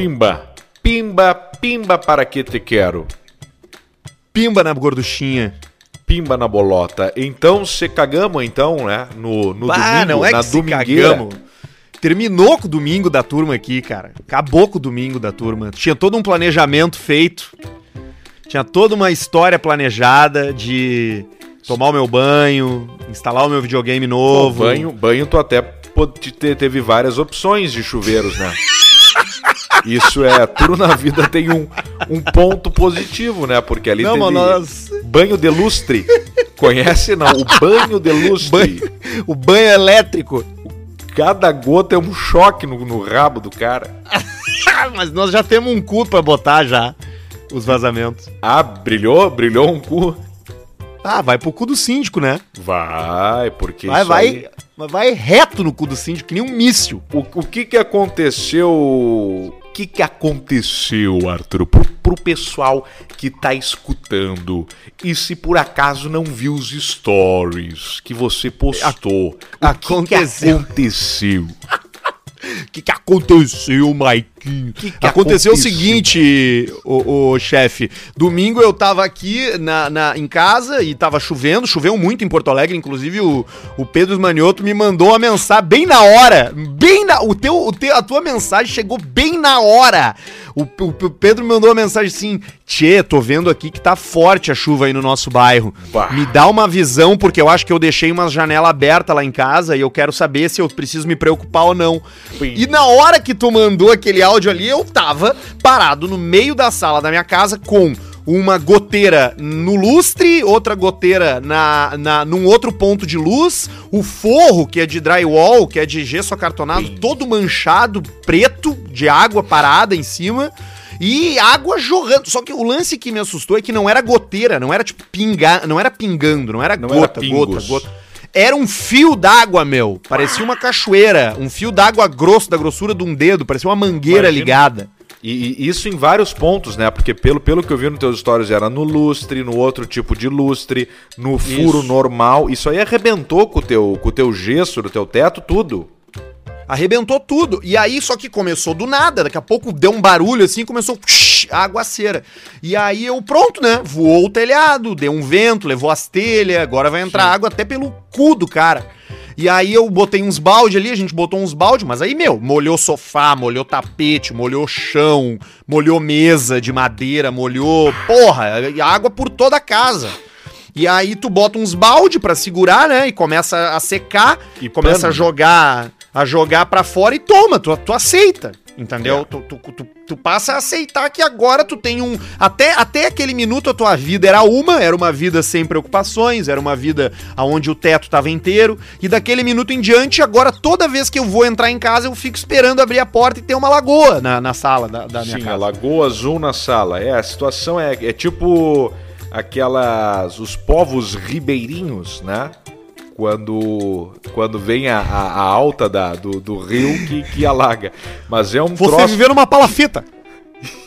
Pimba. Pimba, pimba para que te quero. Pimba na gorduchinha. Pimba na bolota. Então, se cagamos então, né? No, no Ah, domingo, não é na que domingueira. cagamos. Terminou com o domingo da turma aqui, cara. Acabou com o domingo da turma. Tinha todo um planejamento feito. Tinha toda uma história planejada de tomar o meu banho, instalar o meu videogame Pô, novo. banho, banho tu até teve várias opções de chuveiros, né? Isso é, tudo na vida tem um, um ponto positivo, né? Porque ali Não, teve nós... banho de lustre. Conhece não? O banho de lustre. banho, o banho elétrico. Cada gota é um choque no, no rabo do cara. Mas nós já temos um cu pra botar já os vazamentos. Ah, brilhou? Brilhou um cu? Ah, vai pro cu do síndico, né? Vai, porque Vai, isso vai, aí- vai reto no cu do síndico, que nem um míssil. O, o que que aconteceu? O que que aconteceu, Arthur, pro, pro pessoal que tá escutando e se por acaso não viu os stories que você postou? O que que aconteceu. O que, que aconteceu, Maiquinho? Que que aconteceu, aconteceu? o seguinte, o, chefe. Domingo eu tava aqui na, na- em casa e tava chovendo, choveu muito em Porto Alegre. Inclusive, o, o Pedro Manioto me mandou uma mensagem bem na hora. Bem na. O teu, o teu, a tua mensagem chegou bem na hora. O, o- o Pedro me mandou uma mensagem assim: Tchê, tô vendo aqui que tá forte a chuva aí no nosso bairro. Bah. Me dá uma visão, porque eu acho que eu deixei uma janela aberta lá em casa e eu quero saber se eu preciso me preocupar ou não. Sim. E na hora que tu mandou aquele áudio ali, eu tava parado no meio da sala da minha casa com uma goteira no lustre, outra goteira na, na, num outro ponto de luz, o forro, que é de drywall, que é de gesso acartonado, Sim. todo manchado, preto, de água parada em cima. E água jorrando. Só que o lance que me assustou é que não era goteira, não era tipo pingar, não era pingando, não era Não era gota, gota, pingos. gota. Era um fio d'água, meu. Parecia uma cachoeira. Um fio d'água grosso, da grossura de um dedo. Parecia uma mangueira Imagina. ligada. E, e isso em vários pontos, né? Porque pelo, pelo que eu vi nos teus stories era no lustre, no outro tipo de lustre, no furo Isso. normal. Isso aí arrebentou com o teu, com o teu gesso, do teu teto, tudo. Arrebentou tudo. E aí, só que começou do nada. Daqui a pouco deu um barulho assim, começou psh, a aguaceira. E aí eu, pronto, né? Voou o telhado, deu um vento, levou as telhas. Agora vai entrar água até pelo cu do cara. E aí eu botei uns balde ali, a gente botou uns balde, mas aí, meu, molhou sofá, molhou tapete, molhou chão, molhou mesa de madeira, molhou, porra, e água por toda a casa. E aí tu bota uns balde pra segurar, né? E começa a secar, E e começa pano. a jogar, a jogar para fora e toma, tu, tu aceita. Entendeu? Tu, tu, tu, tu passa a aceitar que agora tu tem um. Até, até aquele minuto a tua vida era uma, era uma vida sem preocupações, era uma vida onde o teto tava inteiro. E daquele minuto em diante, agora toda vez que eu vou entrar em casa, eu fico esperando abrir a porta e ter uma lagoa na, na sala da, da minha Sim, casa. a Lagoa Azul na sala. É, a situação é, é tipo aquelas. os povos ribeirinhos, né? Quando, quando vem a, a, alta da, do, do rio que, que alaga. Mas é um Você troço. viveu numa palafita.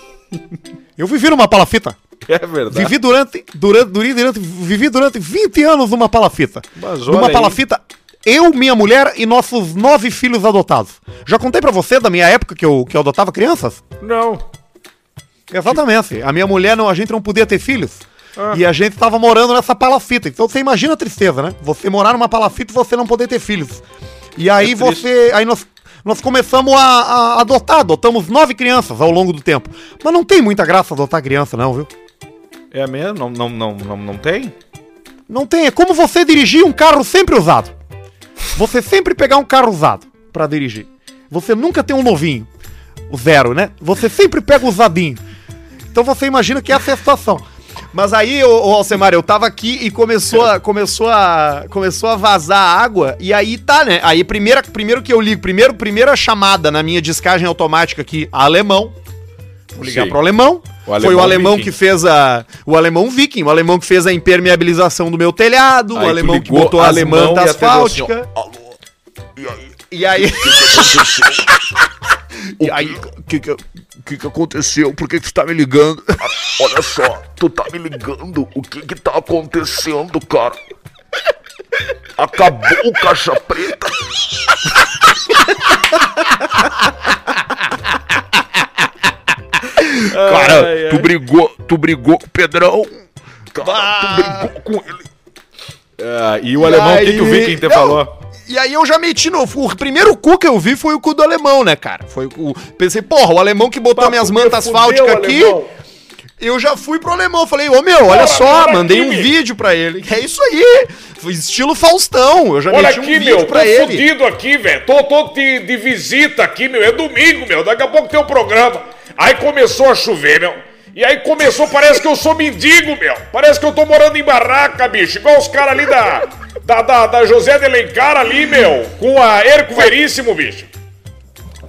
eu vivi numa palafita. É verdade. Vivi durante, durante, durante, vivi durante 20 anos numa palafita. Mas numa palafita, eu, minha mulher e nossos nove filhos adotados. Já contei pra você da minha época que eu, que eu adotava crianças? Não. Exatamente. A minha mulher, não, a gente não podia ter filhos. Ah. E a gente tava morando nessa palafita. Então você imagina a tristeza, né? Você morar numa palafita e você não poder ter filhos. E aí É você. Aí nós, nós começamos a, a adotar, adotamos nove crianças ao longo do tempo. Mas não tem muita graça adotar criança, não, viu? É mesmo? Não, não, não, não, não tem? Não tem. É como você dirigir um carro sempre usado. Você sempre pegar um carro usado pra dirigir. Você nunca tem um novinho. O zero, né? Você sempre pega o usadinho. Então você imagina que essa é a situação. Mas aí, ô, ô Alcemar, eu tava aqui e começou a, começou a, começou a vazar água. E aí tá, né? Aí primeira, primeiro que eu ligo, primeiro, primeira chamada na minha descagem automática aqui, alemão. Vou ligar Sim. pro alemão. O Foi alemão o alemão viking. que fez a. O alemão viking, o alemão que fez a impermeabilização do meu telhado, Aí o alemão que botou e atendeu assim, ó, asfálticas. E aí. e aí. O que que, que que aconteceu? Por que que você tá me ligando? Olha só, tu tá me ligando. O que que tá acontecendo, cara? Acabou o caixa preta? Cara, Ai, tu ai. brigou, tu brigou com o Pedrão. Cara, Bah. tu brigou com ele. Ah, e o alemão, o que, que o Viking te falou? E aí eu já meti no. O primeiro cu que eu vi foi o cu do alemão, né, cara? Foi o. Pensei, porra, o alemão que botou minhas mantas asfálticas aqui. Eu já fui pro alemão, falei, ô meu, olha Bora, só, mandei aqui, um meu. vídeo pra ele. É isso aí, estilo Faustão, eu já Olha meti um aqui, vídeo meu, tô pra ele. fudido aqui, velho. Tô, tô de, de visita aqui, meu. É domingo, meu. Daqui a pouco tem o programa. Aí começou a chover, meu. E aí começou, parece que eu sou mendigo, meu. Parece que eu tô morando em barraca, bicho. Igual os caras ali da, da, da, da José de Alencar ali, meu. Com a Erco Veríssimo, bicho.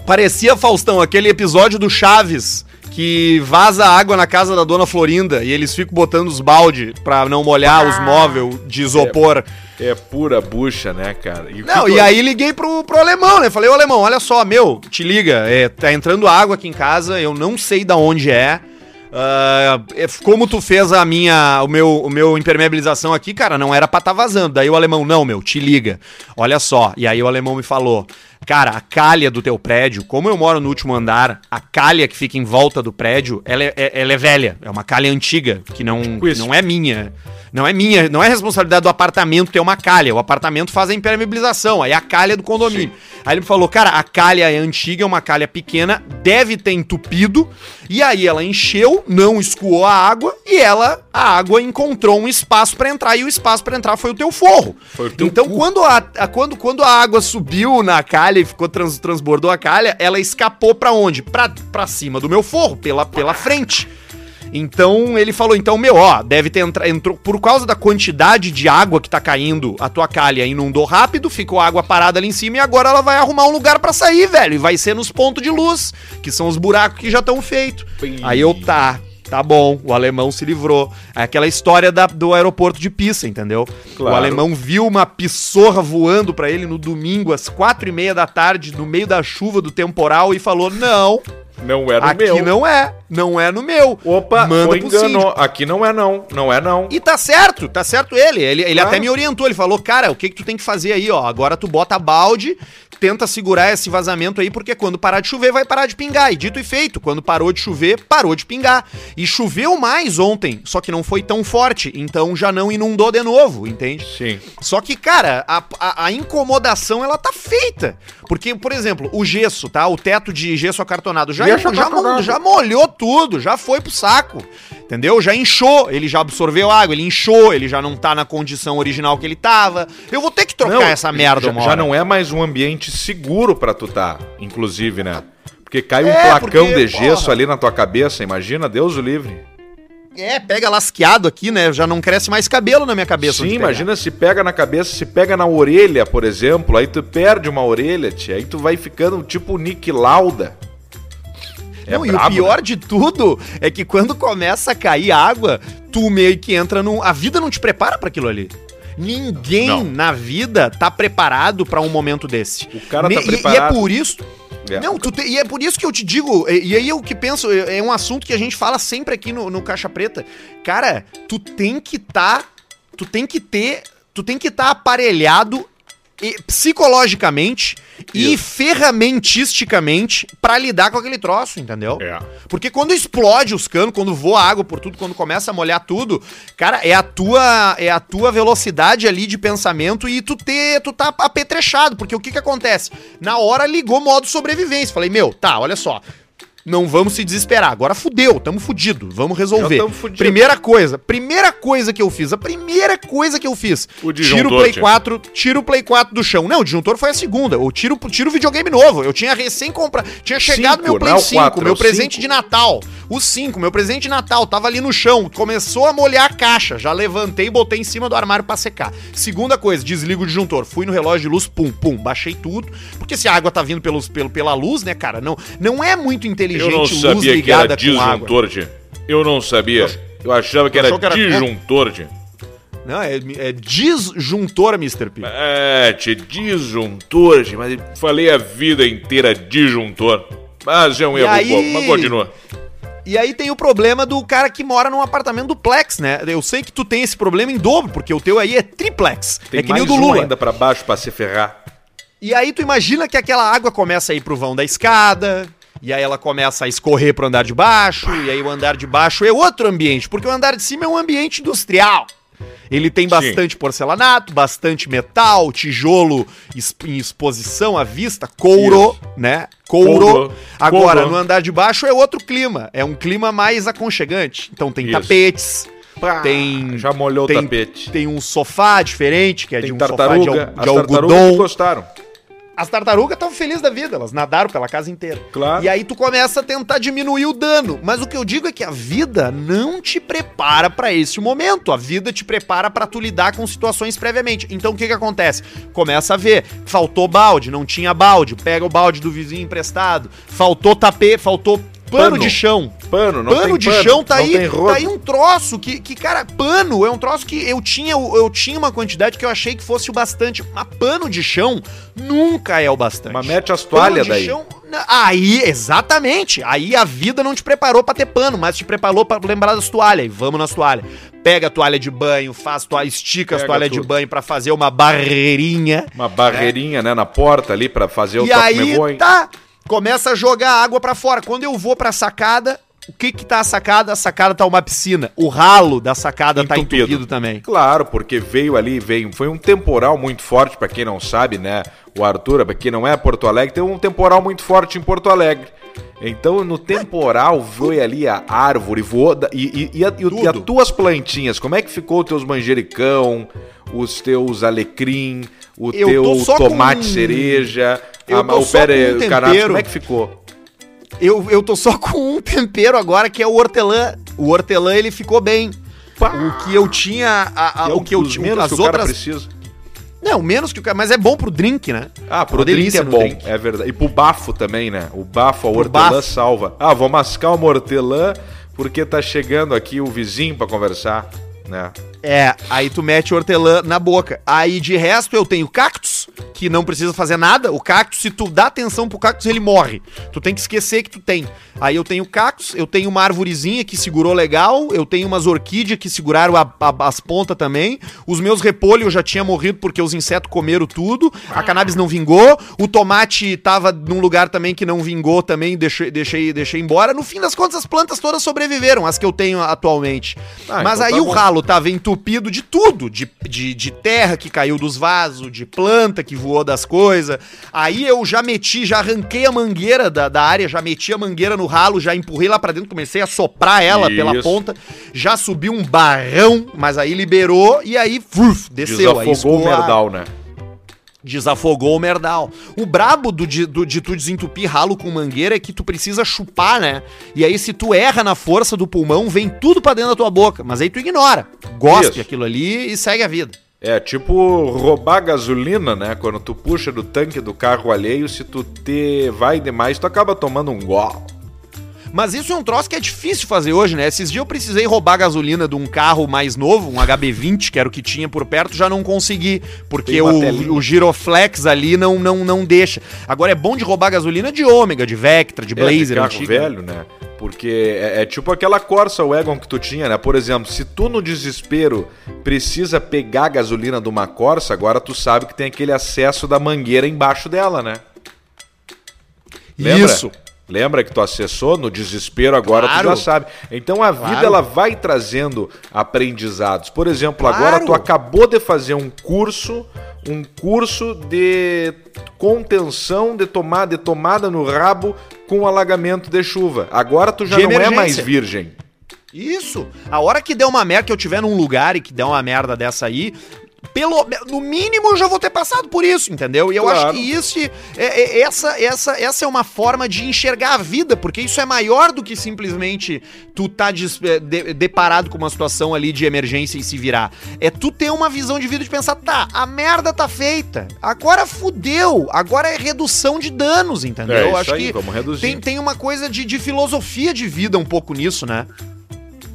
Parecia, Faustão, aquele episódio do Chaves, que vaza água na casa da dona Florinda e eles ficam botando os balde pra não molhar os móveis de isopor. É pura bucha, né, cara? E Não, e aí liguei pro, pro alemão, né? Falei, ô alemão, olha só, meu, te liga, é, tá entrando água aqui em casa, eu não sei da onde é. É, como tu fez a minha, o meu, o meu impermeabilização aqui, cara, não era pra tá vazando. Daí o alemão, não, meu, te liga. Olha só. E aí o alemão me falou, cara, a calha do teu prédio, como eu moro no último andar, a calha que fica em volta do prédio, ela é, é- ela é velha. É uma calha antiga, que não, que isso. não é minha. Não é minha, não é responsabilidade do apartamento ter uma calha. O apartamento faz a impermeabilização, aí a calha é do condomínio. Aí ele me falou, cara, a calha é antiga, é uma calha pequena, deve ter entupido. E aí ela encheu, não escoou a água e ela, a água encontrou um espaço pra entrar e o espaço pra entrar foi o teu forro. O teu então cu. quando a, a- quando, quando a água subiu na calha e ficou trans, transbordou a calha, ela escapou pra onde? Pra, pra cima do meu forro, pela, pela frente. Então ele falou, então, meu, ó, deve ter entrado. Entrou, por causa da quantidade de água que tá caindo, a tua calha inundou rápido, ficou água parada ali em cima e agora ela vai arrumar um lugar pra sair, velho. E vai ser nos pontos de luz, que são os buracos que já estão feitos. Aí eu, tá, tá bom, o alemão se livrou. É aquela história da- do aeroporto de Pisa, entendeu? Claro. O alemão viu uma pissorra voando pra ele no domingo às quatro e meia da tarde, no meio da chuva do temporal, e falou: não, Não era o aqui meu. não é, não é no meu. Opa, Manda pro enganou. Aqui não é não. Não é não. E tá certo, tá certo ele. Ele, ele Claro. até me orientou, ele falou, cara, o que que tu tem que fazer aí, ó? Agora tu bota balde, tenta segurar esse vazamento aí, porque quando parar de chover, vai parar de pingar. E dito e feito, quando parou de chover, parou de pingar. E choveu mais ontem, só que não foi tão forte, então já não inundou de novo, entende? Sim. Só que, cara, a, a- a incomodação, ela tá feita. Porque, por exemplo, o gesso, tá? O teto de gesso acartonado já, Gesso já, acartonado. já molhou tudo, já foi pro saco. Entendeu? Já inchou, ele já absorveu água, ele inchou, ele já não tá na condição original que ele tava. Eu vou ter que trocar essa merda já, já não é mais um ambiente seguro pra tu tá, inclusive, né? Porque cai um É, placão porque, de gesso porra. ali na tua cabeça, imagina, Deus o livre. É, pega lasqueado aqui, né? Já não cresce mais cabelo na minha cabeça. Sim, imagina se pega na cabeça, se pega na orelha, por exemplo, aí tu perde uma orelha, tia, aí tu vai ficando tipo Nick Lauda. É não, e o brabo, pior né? de tudo é que quando começa a cair água, tu meio que entra num. A vida não te prepara pra aquilo ali. Ninguém Não. na vida tá preparado pra um momento desse. O cara tá Me- e- E, é preparado. por isso. É. Não, te- e é por isso que eu te digo, e, e aí eu que penso, é é um assunto que a gente fala sempre aqui no, no Caixa Preta. Cara, tu tem que tá. Tu tem que ter. Tu tem que estar aparelhado e- psicologicamente e ferramentisticamente pra lidar com aquele troço, entendeu? É. Porque quando explode os canos, quando voa água por tudo, quando começa a molhar tudo, cara, é a tua é a tua velocidade ali de pensamento e tu ter tu tá apetrechado, porque o que que acontece? Na hora ligou modo sobrevivência. Falei: "Meu, tá, olha só. Não vamos se desesperar. Agora fudeu, tamo fudido. Vamos resolver. Fudido. Primeira coisa, primeira coisa que eu fiz, a primeira coisa que eu fiz. O tiro o Play tia. 4, tiro o Play 4 do chão. Não, o disjuntor foi a segunda. Eu tiro, tiro o videogame novo. Eu tinha recém comprado. Tinha chegado Cinco, meu Play não é o 5, quatro, é meu presente cinco. de Natal. O 5, meu presente de Natal, tava ali no chão. Começou a molhar a caixa. Já levantei e botei em cima do armário pra secar. Segunda coisa, desligo o disjuntor. Fui no relógio de luz, pum, pum, baixei tudo. Porque se a água tá vindo pelos, pelo, pela luz, né, cara? Não, não é muito inteligente Eu não luz sabia que era disjuntor, tia. Eu não sabia. Eu achava que era que era- disjuntor, tia. Não, é, é disjuntor, Mr. P. É, tia, disjuntor, tia. Mas falei a vida inteira disjuntor. Mas é um E erro aí- bom. Mas continua. E aí tem o problema do cara que mora num apartamento duplex, né? Eu sei que tu tem esse problema em dobro, porque o teu aí é triplex. Tem é que nem o do Lula. ainda pra baixo pra se ferrar. E aí tu imagina que aquela água começa a ir pro vão da escada, E aí ela começa a escorrer pro andar de baixo, e aí o andar de baixo é outro ambiente, porque o andar de cima é um ambiente industrial. Ele tem bastante porcelanato, bastante metal, tijolo em exposição à vista, couro, Isso. né? Couro. Couro. Agora, Couro. no andar de baixo é outro clima. É um clima mais aconchegante. Então tem Isso. tapetes, Pá, tem. Já molhou tem, o tapete. Tem um sofá diferente, que é de Tem um sofá de, de algodão. gostaram. As tartarugas estavam felizes da vida, elas nadaram pela casa inteira. Claro. E aí tu começa a tentar diminuir o dano. Mas o que eu digo é que a vida não te prepara pra esse momento. A vida te prepara pra tu lidar com situações previamente. Então o que que acontece? Começa a ver, faltou balde, não tinha balde, pega o balde do vizinho emprestado, faltou tapete, faltou pano, Pano. de chão. Pano, não pano de pano, chão tá aí, tá aí um troço que, que, cara, pano é um troço que eu tinha, eu tinha uma quantidade que eu achei que fosse o bastante. Mas pano de chão nunca é o bastante. Mas mete as toalhas de daí. chão, aí, exatamente. Aí a vida não te preparou pra ter pano, mas te preparou pra lembrar das toalhas. E vamos nas toalhas. Pega a toalha de banho, faz toalha, estica as Pega toalhas de tudo. banho pra fazer uma barreirinha. Uma barreirinha, né, na porta ali pra fazer o E aí, tá, começa a jogar água pra fora. Quando eu vou pra sacada, o que que tá a sacada? A sacada tá uma piscina. O ralo da sacada tá Entupido. entupido também. Claro, porque veio ali, veio, foi um temporal muito forte, pra quem não sabe, né? O Arthur, pra quem não é Porto Alegre, tem um temporal muito forte em Porto Alegre. Então, no temporal, veio ali a árvore, voou. da- E, e, e, a, e, as tuas plantinhas, como é que ficou os teus manjericão, os teus alecrim, o Eu teu tomate com- cereja, Eu a, tô o com um o cannabis, tempero. como é que ficou? Eu, eu tô só com um tempero agora, que é o hortelã. O hortelã, ele ficou bem. O que eu tinha... a- a- É o que eu tinha... menos As que o cara outras... precisa. Não, menos que o cara... Mas é bom pro drink, né? Ah, pro Uma drink é bom, drink. é verdade. E pro bafo também, né? O bafo, a Pro hortelã bafo. salva. Ah, vou mascar uma hortelã porque tá chegando aqui o vizinho pra conversar, né? É, aí tu mete hortelã na boca. Aí de resto eu tenho cactus, que não precisa fazer nada. O cactus, se tu dá atenção pro cactus, ele morre. Tu tem que esquecer que tu tem. Aí eu tenho cactus, eu tenho uma arvorezinha que segurou legal, eu tenho umas orquídeas que seguraram a- a- as pontas também. Os meus repolhos eu já tinha morrido porque os insetos comeram tudo. A cannabis não vingou. O tomate tava num lugar também que não vingou também, deixei, deixei, deixei embora. No fim das contas, as plantas todas sobreviveram, as que eu tenho atualmente. Ah, Mas então aí tá o ralo tava entupido de tudo, de, de, de terra que caiu dos vasos, de planta que voou das coisas. Aí eu já meti, já arranquei a mangueira da, da área, já meti a mangueira no ralo, já empurrei lá pra dentro, comecei a soprar ela pela Isso. ponta, já subiu um barrão, mas aí liberou e aí fuf, desceu. Aí Desafogou o escoou a- merdal, né? Desafogou o merdal. O brabo do, de, do- de tu desentupir ralo com mangueira é que tu precisa chupar, né? E aí, se tu erra na força do pulmão, vem tudo pra dentro da tua boca. Mas aí tu ignora. Gospe Isso. aquilo ali e segue a vida. É tipo roubar gasolina, né? Quando tu puxa do tanque do carro alheio, se tu te vai demais, tu acaba tomando um gol. Mas isso é um troço que é difícil fazer hoje, né? Esses dias eu precisei roubar gasolina de um carro mais novo, um HB20, que era o que tinha por perto, já não consegui, porque o, o giroflex ali não, não, não deixa. Agora é bom de roubar gasolina de ômega, de Vectra, de É, de Blazer carro antiga. velho, né? Porque é, é tipo aquela Corsa Wagon que tu tinha, né? Por exemplo, se tu no desespero precisa pegar a gasolina de uma Corsa, agora tu sabe que tem aquele acesso da mangueira embaixo dela, né? Lembra? Isso. Lembra que tu acessou no desespero, agora Claro. tu já sabe. Então a vida Claro. ela vai trazendo aprendizados. Por exemplo, Claro. agora tu acabou de fazer um curso, um curso de contenção de tomada, de tomada no rabo com alagamento de chuva. Agora tu já De não é emergência. mais virgem. Isso. A hora que der uma merda, que eu tiver num lugar e que der uma merda dessa aí, pelo, no mínimo eu já vou ter passado por isso, entendeu? E eu Claro. acho que isso, é, é- essa, essa, essa é uma forma de enxergar a vida, porque isso é maior do que simplesmente tu tá des- é, de- deparado com uma situação ali de emergência e se virar. É tu ter uma visão de vida de pensar, tá, a merda tá feita, agora fudeu, agora é redução de danos, entendeu? É eu acho aí, que tem, tem uma coisa de, de filosofia de vida um pouco nisso, né?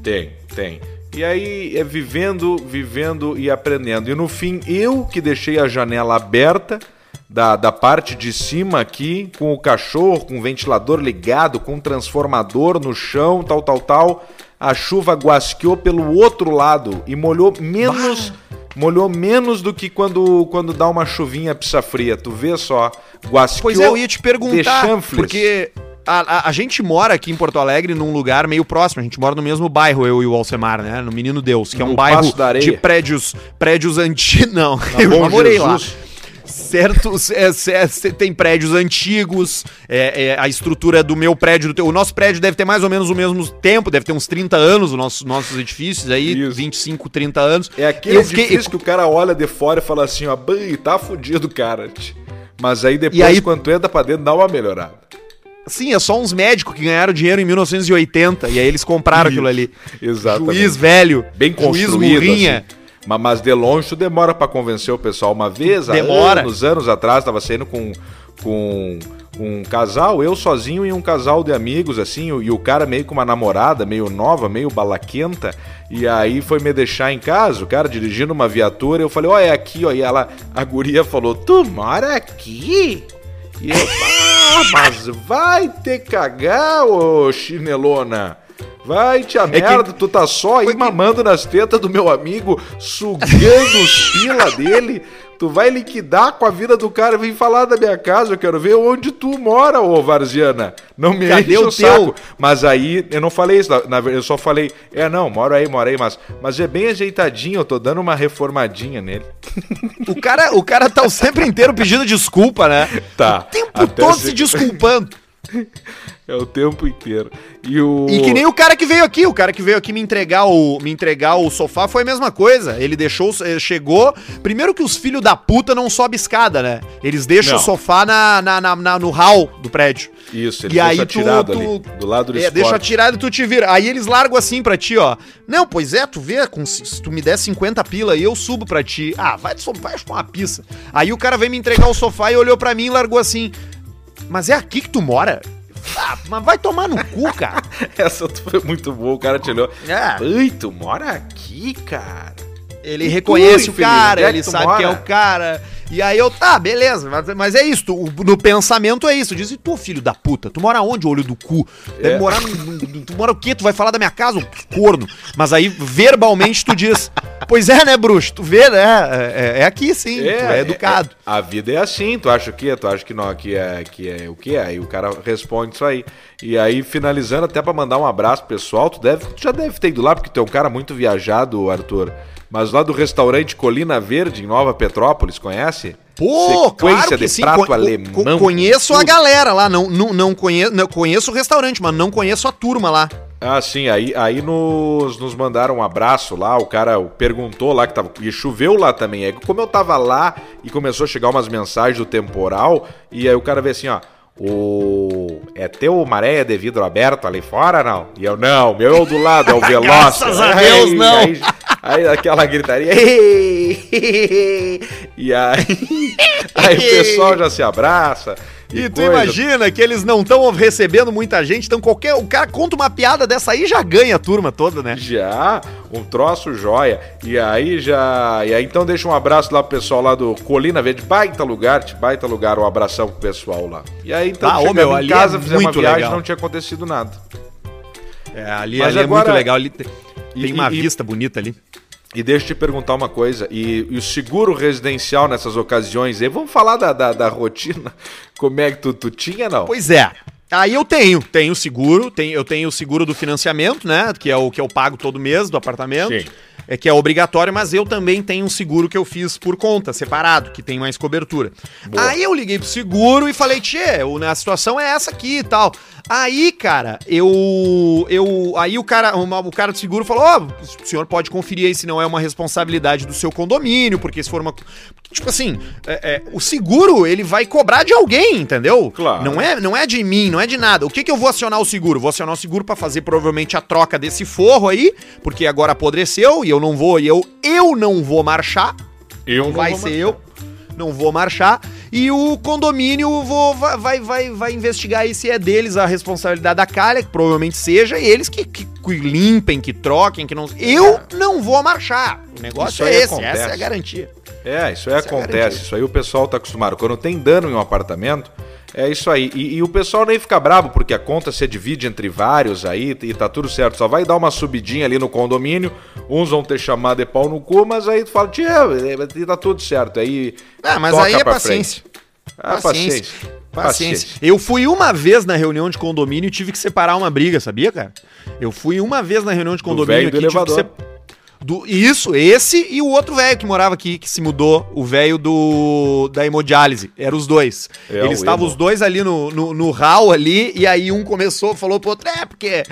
Tem, tem. E aí é vivendo, vivendo e aprendendo. E no fim, eu que deixei a janela aberta da, da parte de cima aqui, com o cachorro, com o ventilador ligado, com o transformador no chão, tal, tal, tal. A chuva guasqueou pelo outro lado e molhou menos. Molhou menos do que quando, quando dá uma chuvinha pizza fria. Tu vê só, guasqueou Pois é, eu ia te perguntar, porque a, a, a gente mora aqui em Porto Alegre num lugar meio próximo. A gente mora no mesmo bairro, eu e o Alcemar, né? No Menino Deus, que é um No bairro de prédios, prédios antigos. Não, eu Bom já morei lá. Jesus. Certos, é, é, tem prédios antigos, é, é, a estrutura do meu prédio, do teu, o nosso prédio deve ter mais ou menos o mesmo tempo, deve ter uns 30 anos, os nossos, nossos edifícios aí, Isso. 25, 30 anos. É aquele eu fiquei- edifício que o cara olha de fora e fala assim, ó, "Bem, tá fudido, cara. Mas aí depois, aí- quando entra pra dentro, dá uma melhorada. Sim, é só uns médicos que ganharam dinheiro em 1980 e aí eles compraram aquilo ali. Exatamente. Juiz velho, Bem juiz construído, murrinha. assim. Ma- Mas de longe tu demora pra convencer o pessoal. Uma vez, há Demora. anos, anos atrás, tava saindo com, com um casal, eu sozinho e um casal de amigos, assim, e o cara meio com uma namorada, meio nova, meio balaquenta, e aí foi me deixar em casa, o cara dirigindo uma viatura, eu falei, ó, é aqui, ó, e ela, a guria falou, tu mora aqui? E eu, ah, mas vai te cagar, ô chinelona. Vai te que- merda, tu tá só aí mamando nas tetas do meu amigo, sugando os pila dele. Tu vai liquidar com a vida do cara. Vem falar da minha casa, eu quero ver onde tu mora, ô Varziana. Não me Cadê enche o o saco. teu? Mas aí, eu não falei isso, na, eu só falei, é não, moro aí, moro aí, mas, mas é bem ajeitadinho, eu tô dando uma reformadinha nele. O cara, o cara tá o sempre inteiro pedindo desculpa, né? Tá. O tempo todo se- se desculpando. É o tempo inteiro. E o... E que nem o cara que veio aqui, o cara que veio aqui me entregar o, me entregar o sofá foi a mesma coisa. Ele deixou, eh, chegou. Primeiro que os filhos da puta não sobem escada, né? Eles deixam Não. o sofá na, na, na- na- no hall do prédio. Isso, ele E aí deixa tu, ali, do lado do é, esporte. deixa tirado e tu te vira. Aí eles largam assim pra ti, ó. Não, pois é, tu vê, com- se tu me der 50 pila aí, eu subo pra ti. Ah, vai, vai chupar uma pizza. Aí o cara veio me entregar o sofá e olhou pra mim e largou assim. Mas é aqui que tu mora? Ah, mas vai tomar no cu, cara. Essa foi muito boa, o cara te olhou. É. Ai, tu mora aqui, cara? Ele reconhece o filho, cara, onde é que ele tu sabe quem é mora? o cara. E aí eu, tá, beleza, mas, mas é isso, tu- o- no pensamento é isso. Diz, e tu, filho da puta, tu mora onde, olho do cu? Deve É. morar no, no- Tu mora o quê? Tu vai falar da minha casa, corno. Mas aí, verbalmente, tu diz, pois é, né, bruxo? Tu vê, né? É, é aqui sim, tu é educado. é- a vida é assim, tu acha o quê? Tu acha que não, que é, que é o quê? Aí o cara responde isso aí. E aí, finalizando, até pra mandar um abraço pro pessoal, tu, deve, tu já deve ter ido lá, porque tu é um cara muito viajado, Arthur. Mas lá do restaurante Colina Verde, em Nova Petrópolis, conhece? Pô, claro que de sim. prato co- alemão. co- conheço a galera lá, não, não, não, conheço, não conheço o restaurante, mas não conheço a turma lá. Ah, sim, aí, aí nos, nos mandaram um abraço lá, o cara perguntou lá que tava. E choveu lá também. Que como eu tava lá e começou a chegar umas mensagens do temporal, e aí o cara veio assim, ó. O. É teu maré de vidro aberto ali fora, não? E eu, não, meu é o do lado, é o Veloz. Graças a Deus, não. Aí, aí aquela gritaria. E aí. Aí o pessoal já se abraça. E tu coisa. imagina que eles não estão recebendo muita gente, então qualquer. O cara conta uma piada dessa aí já ganha a turma toda, né? Já, um troço joia. E aí já. E aí então deixa um abraço lá pro pessoal lá do Colina Verde. Baita lugar, te baita lugar, um abração pro pessoal lá. E aí então Ah, ô, meu, em casa, é fizemos uma muito viagem legal. não tinha acontecido nada. É, ali, ali é agora- muito legal. Ali tem, E- tem uma e- e- vista bonita ali. E deixa eu te perguntar uma coisa, e, e o seguro residencial nessas ocasiões, aí vamos falar da, da, da rotina, como é que tu, tu tinha, não? Pois é. Aí eu tenho, tenho seguro, tenho, eu tenho o seguro do financiamento, né? Que é o que eu pago todo mês do apartamento. Sim. É que é obrigatório, mas eu também tenho um seguro que eu fiz por conta, separado, que tem mais cobertura. Aí eu liguei pro seguro e falei, tchê, o- a situação é essa aqui e tal. Aí, cara, eu. eu aí o cara, o cara do seguro falou: Ó, o senhor pode conferir aí se não é uma responsabilidade do seu condomínio, porque se for uma. Tipo assim, é- é, o seguro ele vai cobrar de alguém, entendeu? Claro. Não é, não é de mim, não é de nada. O que, que eu vou acionar o seguro? Vou acionar o seguro pra fazer provavelmente a troca desse forro aí, porque agora apodreceu e eu não vou, e eu, eu não vou marchar. eu Não vai ser eu. Não vou marchar. E o condomínio vou, vai, vai, vai, investigar aí se é deles a responsabilidade da calha, que provavelmente seja, e eles que, que, que limpem, que troquem, que não. Eu não vou marchar. O negócio Isso é esse, acontece. essa é a garantia. É, isso aí é acontece, garantido. isso aí o pessoal tá acostumado. Quando tem dano em um apartamento, é isso aí. E, e o pessoal nem fica bravo, porque a conta se divide entre vários aí e tá tudo certo. Só vai dar uma subidinha ali no condomínio, uns vão ter chamado de pau no cu, mas aí tu fala, tia, tá tudo certo. Aí. Ah, mas aí é paciência. Ah, Paciência. paciência. Paciência. Paciência. Eu fui uma vez na reunião de condomínio e tive que separar uma briga, sabia, cara? Eu fui uma vez na reunião de condomínio do aqui, tive que do, isso, esse e o outro velho que morava aqui, que se mudou, o velho do da hemodiálise. Eram os dois. É, Eles estavam os dois ali no, no, no hall ali, e aí um começou, falou pro outro, é, porque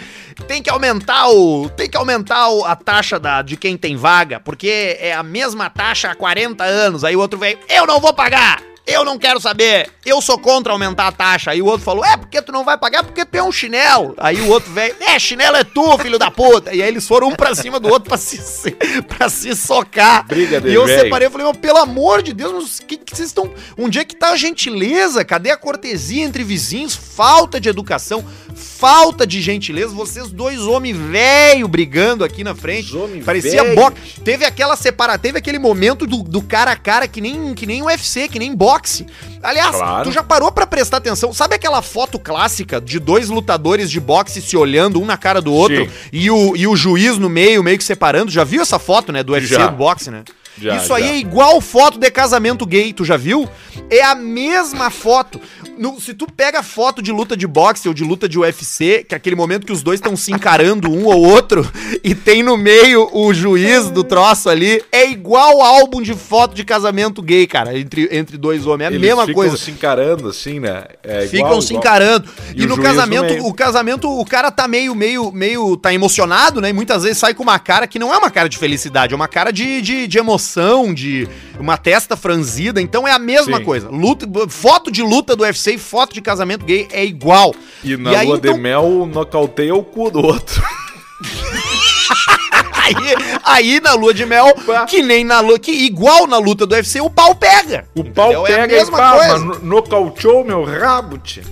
tem que aumentar o. Tem que aumentar o- a taxa da, de quem tem vaga, porque é a mesma taxa há 40 anos. Aí o outro veio, eu não vou pagar! Eu não quero saber, eu sou contra aumentar a taxa. Aí o outro falou, é porque tu não vai pagar porque tu é um chinelo. Aí o outro veio, é, chinelo é tu, filho da puta. E aí eles foram um pra cima do outro pra se, se- pra se socar. Briga de e eu velho. separei, eu falei, meu, pelo amor de Deus, que, que vocês estão. Onde é que tá a gentileza? Cadê a cortesia entre vizinhos? Falta de educação, falta de gentileza. Vocês dois homens velho brigando aqui na frente. Parecia boxe. Teve aquela separa, teve aquele momento do, do cara a cara que nem que nem UFC, que nem boxe. Aliás, Claro. tu já parou pra prestar atenção? Sabe aquela foto clássica de dois lutadores de boxe se olhando um na cara do outro Sim. e o, e o juiz no meio, meio que separando? Já viu essa foto, né, do UFC Já. do boxe, né? Já, Isso aí já. é igual foto de casamento gay, tu já viu? É a mesma foto. No- se tu pega foto de luta de boxe ou de luta de UFC, que é aquele momento que os dois estão se encarando um ou outro, e tem no meio o juiz do troço ali, é igual álbum de foto de casamento gay, cara, entre, entre dois homens. É a Eles mesma ficam coisa. se encarando assim, né? É Ficam igual, se igual. encarando. E E, no casamento, o casamento, o cara tá meio, meio, meio, tá emocionado, né? E muitas vezes sai com uma cara que não é uma cara de felicidade, é uma cara de, de, de emoção, de uma testa franzida. Então é a mesma Sim. coisa. Luta, foto de luta do UFC e foto de casamento gay é igual. E na aí, lua então- de mel, nocauteia o cu do outro. Aí, aí na lua de mel, que nem na lua, que igual na luta do UFC, o pau pega. O pau Entendeu? pega é a mesma e pá, coisa. nocauteou meu rabo, tia.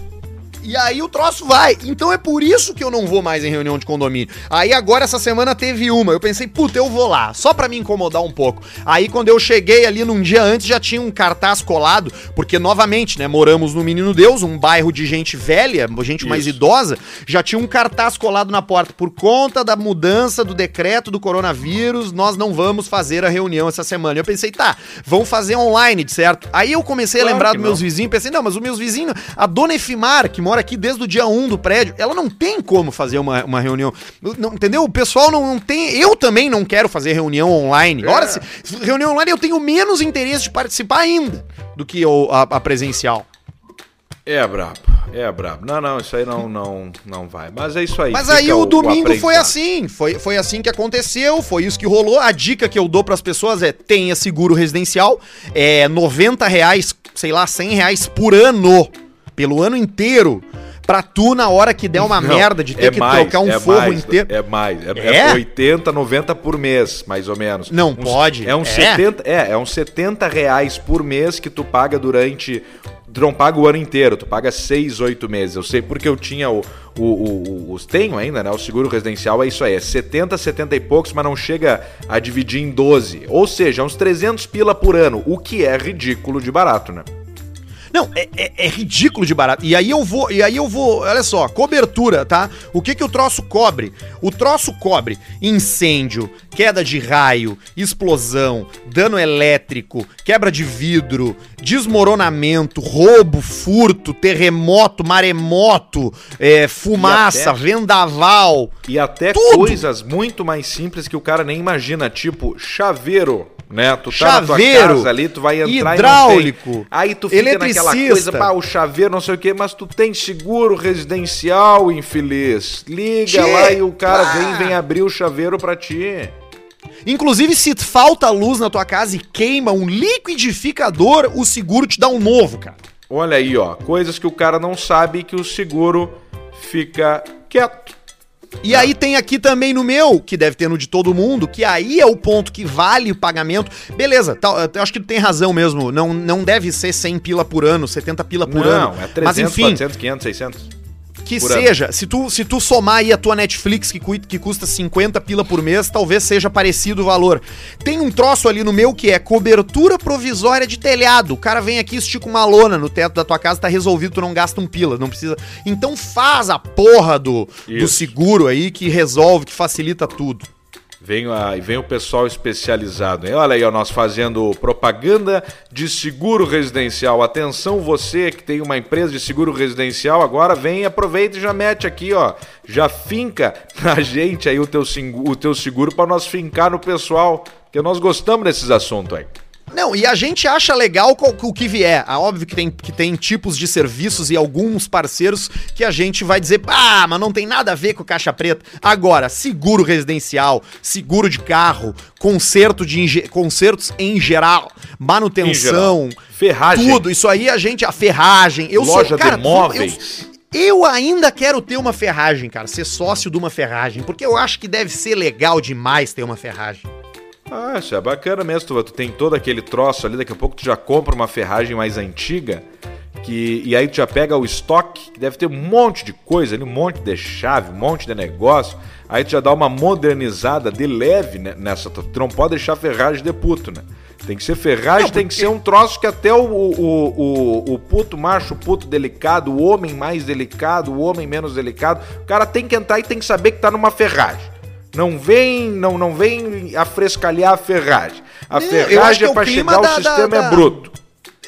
E aí o troço vai. Então é por isso que eu não vou mais em reunião de condomínio. Aí agora essa semana teve uma. Eu pensei, puta, eu vou lá, só pra me incomodar um pouco. Aí quando eu cheguei ali num dia antes já tinha um cartaz colado, porque novamente, né, moramos no Menino Deus, um bairro de gente velha, gente mais Isso. idosa, já tinha um cartaz colado na porta por conta da mudança do decreto do coronavírus, nós não vamos fazer a reunião essa semana. Eu pensei, tá, vão fazer online, certo? Aí eu comecei Claro a lembrar dos meus vizinhos, pensei, não, mas os meus vizinhos, a dona Efimar, que mora aqui desde o dia 1 do prédio, ela não tem como fazer uma, uma reunião. Não- entendeu? O pessoal não, não tem. Eu também não quero fazer reunião online. É. Ora, se, reunião online eu tenho menos interesse de participar ainda do que o- a, a presencial. É brabo, é brabo. Não, não, isso aí não, não, não vai. Mas é isso aí. Mas aí o, domingo foi aprendizado. assim, foi, foi assim que aconteceu, foi isso que rolou. A dica que eu dou pras pessoas é tenha seguro residencial, é 90 reais, sei lá, 100 reais por ano, pelo ano inteiro, pra tu na hora que der uma Não, merda de ter é que mais, trocar um é forro mais, inteiro. É mais, é, É? é 80, 90 por mês, mais ou menos. Não Uns- pode. É uns É? 70, é, é uns 70 reais por mês que tu paga durante tu não paga o ano inteiro, tu paga 6, 8 meses. Eu sei porque eu tinha o, o, o- o- os tenho ainda, né? O seguro residencial é isso aí, é 70, 70 e poucos, mas não chega a dividir em 12. Ou seja, uns 300 pila por ano, o que é ridículo de barato, né? Não, é, é- é ridículo de barato. E aí eu vou, e aí eu vou, olha só, cobertura, tá? O que que o troço cobre? O troço cobre incêndio, queda de raio, explosão, dano elétrico, quebra de vidro, desmoronamento, roubo, furto, terremoto, maremoto, é, fumaça, até- vendaval. E até Tudo. coisas muito mais simples que o cara nem imagina, tipo chaveiro, né? Tu tá na tua Chaveiro, casa ali, tu vai entrar e não hidráulico, tem. Aí tu fica naquela coisa, pá, o chaveiro, não sei o quê, mas tu tem seguro residencial, infeliz. Liga Tchê, lá e o cara vem, vem abrir o chaveiro pra ti. Inclusive, se falta luz na tua casa e queima um liquidificador, o seguro te dá um novo, cara. Olha aí, ó, coisas que o cara não sabe que o seguro fica quieto. E aí tem aqui também no meu, que deve ter no de todo mundo, que aí é o ponto que vale o pagamento. Beleza, tal, eu acho que tu tem razão mesmo. Não, não deve ser 100 pila por ano, 70 pila por ano. Não, é 300, Mas enfim, 400, 500, 600. Que por ano. seja, se tu, se tu somar aí a tua Netflix que, que custa 50 pila por mês, talvez seja parecido o valor. Tem um troço ali no meu que é cobertura provisória de telhado. O cara vem aqui, estica uma lona no teto da tua casa, tá resolvido, tu não gasta um pila, não precisa. Então faz a porra do, do seguro aí que resolve, que facilita tudo. Vem, a, vem o pessoal especializado. Hein? Olha aí, ó, nós fazendo propaganda de seguro residencial. Atenção, você que tem uma empresa de seguro residencial, agora vem, aproveita e já mete aqui, ó. Já finca na gente aí o teu, o teu seguro para nós fincar no pessoal, porque nós gostamos desses assuntos aí. Não, e a gente acha legal o que vier. Ah, óbvio que tem, que tem tipos de serviços e alguns parceiros que a gente vai dizer, ah, mas não tem nada a ver com caixa preta. Agora, seguro residencial, seguro de carro, conserto de consertos em geral, manutenção, Em geral. Ferragem. tudo. Isso aí a gente, a ferragem. Eu Loja sou, cara, de móveis. Eu, eu ainda quero ter uma ferragem, cara, ser sócio de uma ferragem, porque eu acho que deve ser legal demais ter uma ferragem. Ah, isso é bacana mesmo. Tu, tu tem todo aquele troço ali, daqui a pouco tu já compra uma ferragem mais antiga. Que, e aí tu já pega o estoque, que deve ter um monte de coisa ali, um monte de chave, um monte de negócio. Aí tu já dá uma modernizada de leve né, nessa. Tu não pode deixar ferragem de puto, né? Tem que ser ferragem, tem que ser um troço que até o, o, o, o puto macho, o puto delicado, o homem mais delicado, o homem menos delicado, o cara tem que entrar e tem que saber que tá numa ferragem. Não vem, não, não vem afrescalhar a ferragem. A ferragem é é pra clima chegar, da- o sistema da- é bruto.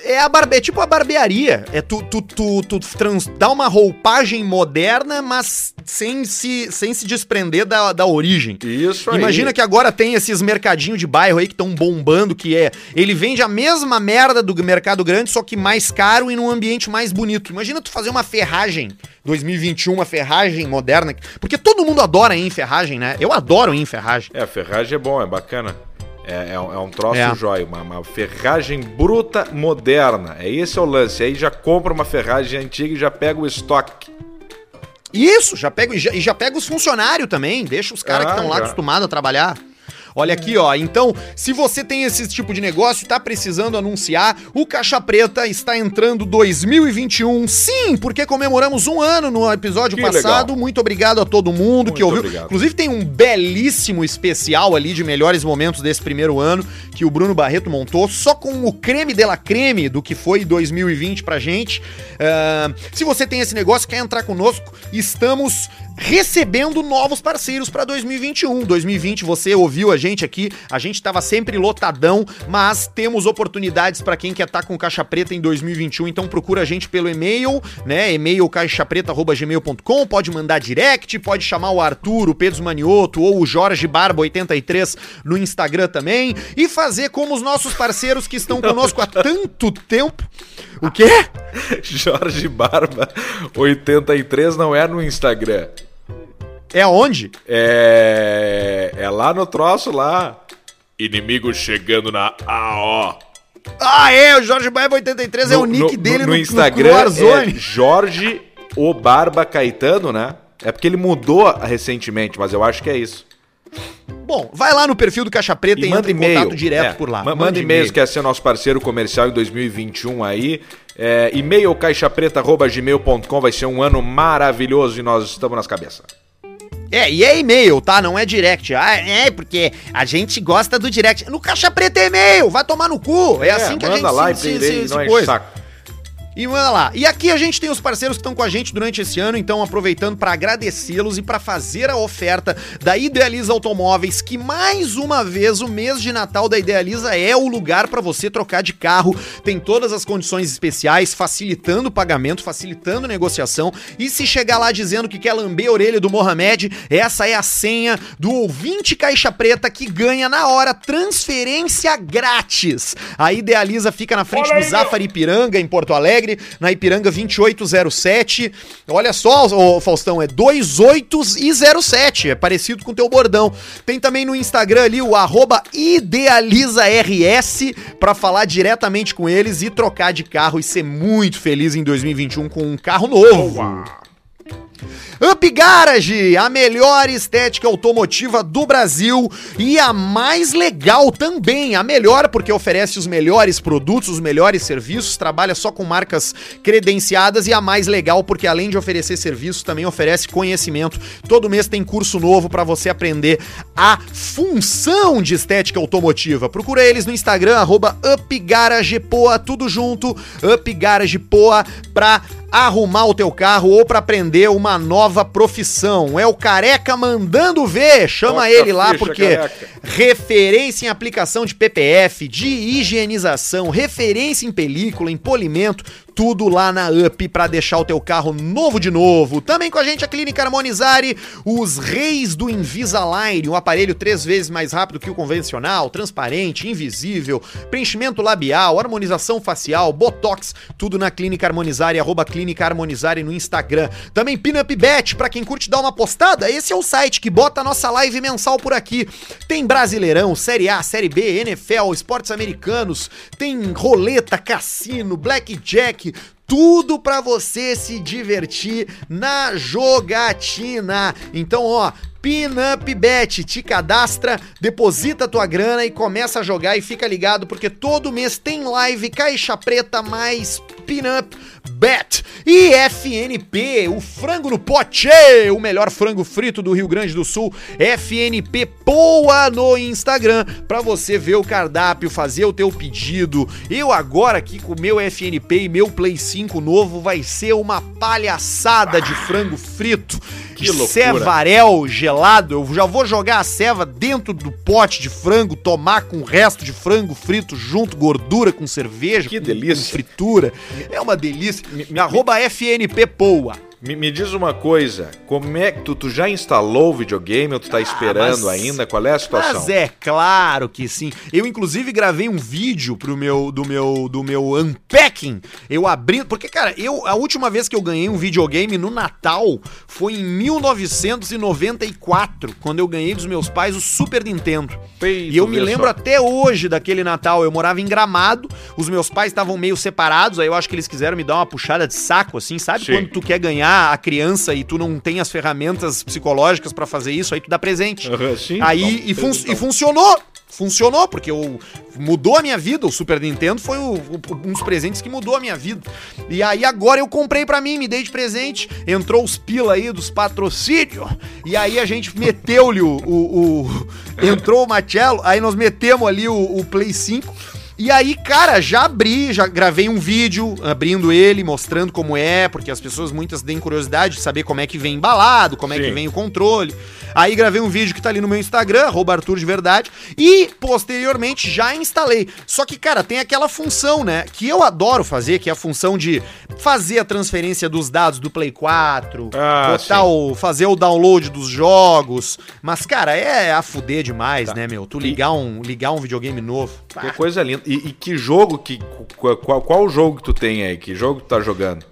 É, a barbe... é tipo a barbearia. É tu, tu, tu, tu trans... dá uma roupagem moderna, mas sem se, sem se desprender da, da origem. Isso aí. Imagina que agora tem esses mercadinhos de bairro aí que estão bombando, que é. Ele vende a mesma merda do mercado grande, só que mais caro e num ambiente mais bonito. Imagina tu fazer uma ferragem 2021, uma ferragem moderna. Porque todo mundo adora ir em ferragem, né? Eu adoro ir em ferragem. É, a ferragem é bom, é bacana. É, é, um- é um troço É. jóia, uma, uma ferragem bruta moderna. É esse é o lance. Aí já compra uma ferragem antiga e já pega o estoque. Isso, já pega, e já, e já pega os funcionários também, deixa os caras Ah, que estão lá acostumados a trabalhar. Olha aqui, ó. Então, se você tem esse tipo de negócio e tá precisando anunciar, o Caixa Preta está entrando 2021. Sim, porque comemoramos um ano no episódio Que passado. legal. Muito obrigado a todo mundo que Muito ouviu. obrigado. Inclusive, tem um belíssimo especial ali de melhores momentos desse primeiro ano que o Bruno Barreto montou, só com o creme de la creme do que foi 2020 pra gente. Ah, se você tem esse negócio, quer entrar conosco, estamos recebendo novos parceiros para 2021. 2020 você ouviu a gente aqui, a gente estava sempre lotadão, mas temos oportunidades para quem quer estar com caixa preta em 2021, então procura a gente pelo e-mail, né? E-mail caixapreta@gmail.com, pode mandar direct, pode chamar o Arthur, o Pedro Manioto ou o Jorge Barba 83 no Instagram também e fazer como os nossos parceiros que estão conosco há tanto tempo. O quê? Jorge Barba 83 não é no Instagram. É aonde? É. É lá no troço lá. Inimigo chegando na AO. Ah, é, o Jorge Barba 83 é o nick dele no, no, Instagram. no. É Jorge O Barba Caetano, né? É porque ele mudou recentemente, mas eu acho que é isso. Bom, vai lá no perfil do Caixa Preta e, E manda entra em e-mail. contato direto É, por lá. ma- Manda e-mails, quer ser nosso parceiro comercial em 2021 aí. É, e-mail caixapreta.gmail.com vai ser um ano maravilhoso e nós estamos nas cabeças. É, e é e-mail, tá? Não é direct. Ah, é, porque a gente gosta do direct. No Caixa Preta é e-mail, vai tomar no cu. É, assim que a gente lá se, e se, se, se, coisa. saco. E manda lá. E aqui a gente tem os parceiros que estão com a gente durante esse ano, então aproveitando para agradecê-los e para fazer a oferta da Idealiza Automóveis, que mais uma vez o mês de Natal da Idealiza é o lugar para você trocar de carro. Tem todas as condições especiais, facilitando o pagamento, facilitando a negociação. E se chegar lá dizendo que quer lamber a orelha do Mohamed, essa é a senha do ouvinte caixa preta que ganha na hora transferência grátis. A Idealiza fica na frente Olha do Zafari Ipiranga, em Porto Alegre, na Ipiranga 2807. Olha só, Faustão, é 28 e 07, é parecido com o teu bordão. Tem também no Instagram ali o idealizaRS pra falar diretamente com eles e trocar de carro e ser muito feliz em 2021 com um carro novo. Up Garage, a melhor estética automotiva do Brasil e a mais legal também. A melhor porque oferece os melhores produtos, os melhores serviços, trabalha só com marcas credenciadas e a mais legal porque além de oferecer serviços, também oferece conhecimento. Todo mês tem curso novo para você aprender a função de estética automotiva. Procura eles no Instagram, UpGaragePoa, tudo junto, UpGaragePoa, pra arrumar o teu carro ou pra aprender uma nova profissão. É o Careca mandando ver. Chama Toca ele lá ficha, porque Careca. referência em aplicação de PPF, de higienização, referência em película, em polimento, tudo lá na UP pra deixar o teu carro novo de novo. Também com a gente a Clínica Harmonizare, os reis do Invisalign, um aparelho três vezes mais rápido que o convencional, transparente, invisível, preenchimento labial, harmonização facial, botox, tudo na Clínica Harmonizare, arroba Clínica Harmonizare no Instagram. Também Pinup Bet, pra quem curte dar uma postada, esse é o site que bota a nossa live mensal por aqui. Tem Brasileirão, Série A, Série B, NFL, esportes americanos, tem roleta, cassino, blackjack, tudo pra você se divertir na jogatina. Então, ó, Pinup Bet, te cadastra, deposita tua grana e começa a jogar e fica ligado porque todo mês tem live Caixa Preta mais Pinup Bet e FNP, o frango no pote, o melhor frango frito do Rio Grande do Sul, FNP Poa no Instagram pra você ver o cardápio, fazer o teu pedido. Eu agora aqui com o meu FNP e meu Play 5 novo vai ser uma palhaçada de frango frito. Que loucura. Cevarel gelado, eu já vou jogar a ceva dentro do pote de frango, tomar com o resto de frango frito junto, gordura com cerveja, Que com- delícia. com fritura. É uma delícia. Me, arroba FNP Poa. Me, me diz uma coisa, como é que tu, tu já instalou o videogame ou tu tá esperando Ah, mas- ainda? Qual é a situação? Mas é claro que sim. Eu inclusive gravei um vídeo pro meu do meu do meu unpacking. Eu abri, porque cara, eu a última vez que eu ganhei um videogame no Natal foi em 1994, quando eu ganhei dos meus pais o Super Nintendo. Peito, E eu me lembro só. até hoje daquele Natal. Eu morava em Gramado, os meus pais estavam meio separados, aí eu acho que eles quiseram me dar uma puxada de saco, assim, sabe? Sim. Quando tu quer ganhar a criança e tu não tem as ferramentas psicológicas pra fazer isso, aí tu dá presente. Aham, sim, aí e, fun- e funcionou. Funcionou, porque eu, mudou a minha vida. O Super Nintendo foi o- o- um dos presentes que mudou a minha vida. E aí agora eu comprei pra mim, me dei de presente. Entrou os pila aí dos patrocínios. E aí a gente meteu-lhe o, o- o- Entrou o Marcello, aí nós metemos ali o, o Play 5. E aí, cara, já abri, já gravei um vídeo abrindo ele, mostrando como é, porque as pessoas muitas têm curiosidade de saber como é que vem embalado, como é que Sim. vem o controle. Aí gravei um vídeo que tá ali no meu Instagram, arroba Arthur de Verdade, e posteriormente já instalei. Só que, cara, tem aquela função, né, que eu adoro fazer, que é a função de fazer a transferência dos dados do Play 4, Ah, botar sim. o, fazer o download dos jogos. Mas, cara, é a fuder demais, né, meu? Tu ligar um, ligar um videogame novo. Que coisa linda. E, e que jogo que. Qual, qual, jogo que tu tem aí? Que jogo que tu tá jogando?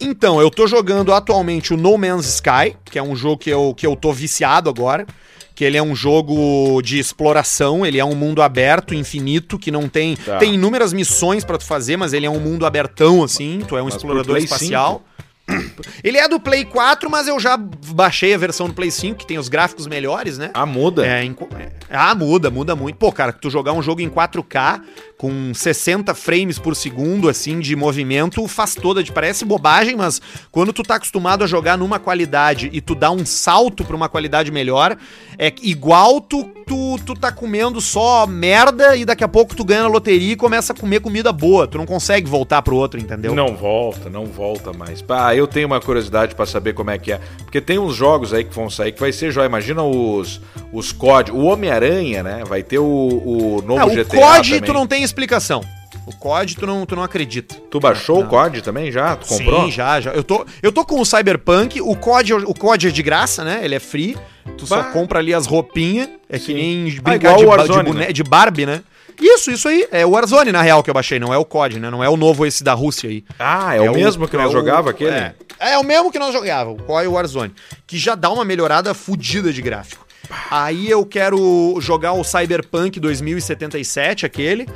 Então, eu tô jogando atualmente o No Man's Sky, que é um jogo que eu, que eu tô viciado agora. Que ele é um jogo de exploração, ele é um mundo aberto, infinito, que não tem. Tá. Tem inúmeras missões pra tu fazer, mas ele é um mundo abertão, assim. Tu é um Mas explorador espacial. Ele é do Play 4, mas eu já baixei a versão do Play 5, que tem os gráficos melhores, né? Ah, muda? É, é. Ah, muda, muda muito. Pô, cara, tu jogar um jogo em 4K com 60 frames por segundo, assim, de movimento, faz toda. Parece bobagem, mas quando tu tá acostumado a jogar numa qualidade e tu dá um salto pra uma qualidade melhor, é igual tu, tu, tu tá comendo só merda e daqui a pouco tu ganha na loteria e começa a comer comida boa. Tu não consegue voltar pro outro, entendeu? Não volta, não volta mais. Ah, eu tenho uma curiosidade pra saber como é que é. Porque tem uns jogos aí que vão sair que vai ser jóia. Imagina os, os COD. O Homem-Aranha, né? Vai ter o, o novo Ah, o GTA COD também. tu não tem explicação. O COD tu não, tu não acredita. Tu baixou Não. o COD também já? Tu comprou? Sim, já, já. Eu tô, eu tô com o Cyberpunk, o COD, o COD é de graça, né? Ele é free. Tu só Bah. compra ali as roupinhas. É que Sim. nem Ah, brincar igual de, o Warzone, de, bone- né? de Barbie, né? Isso, isso aí. É o Warzone, na real, que eu baixei. Não é o COD, né? Não é o novo esse da Rússia aí. Ah, é, o mesmo que nós é o- jogava aquele? É. é o mesmo que nós jogava, o COD e o Warzone. Que já dá uma melhorada fodida de gráfico. Aí eu quero jogar o Cyberpunk 2077, aquele.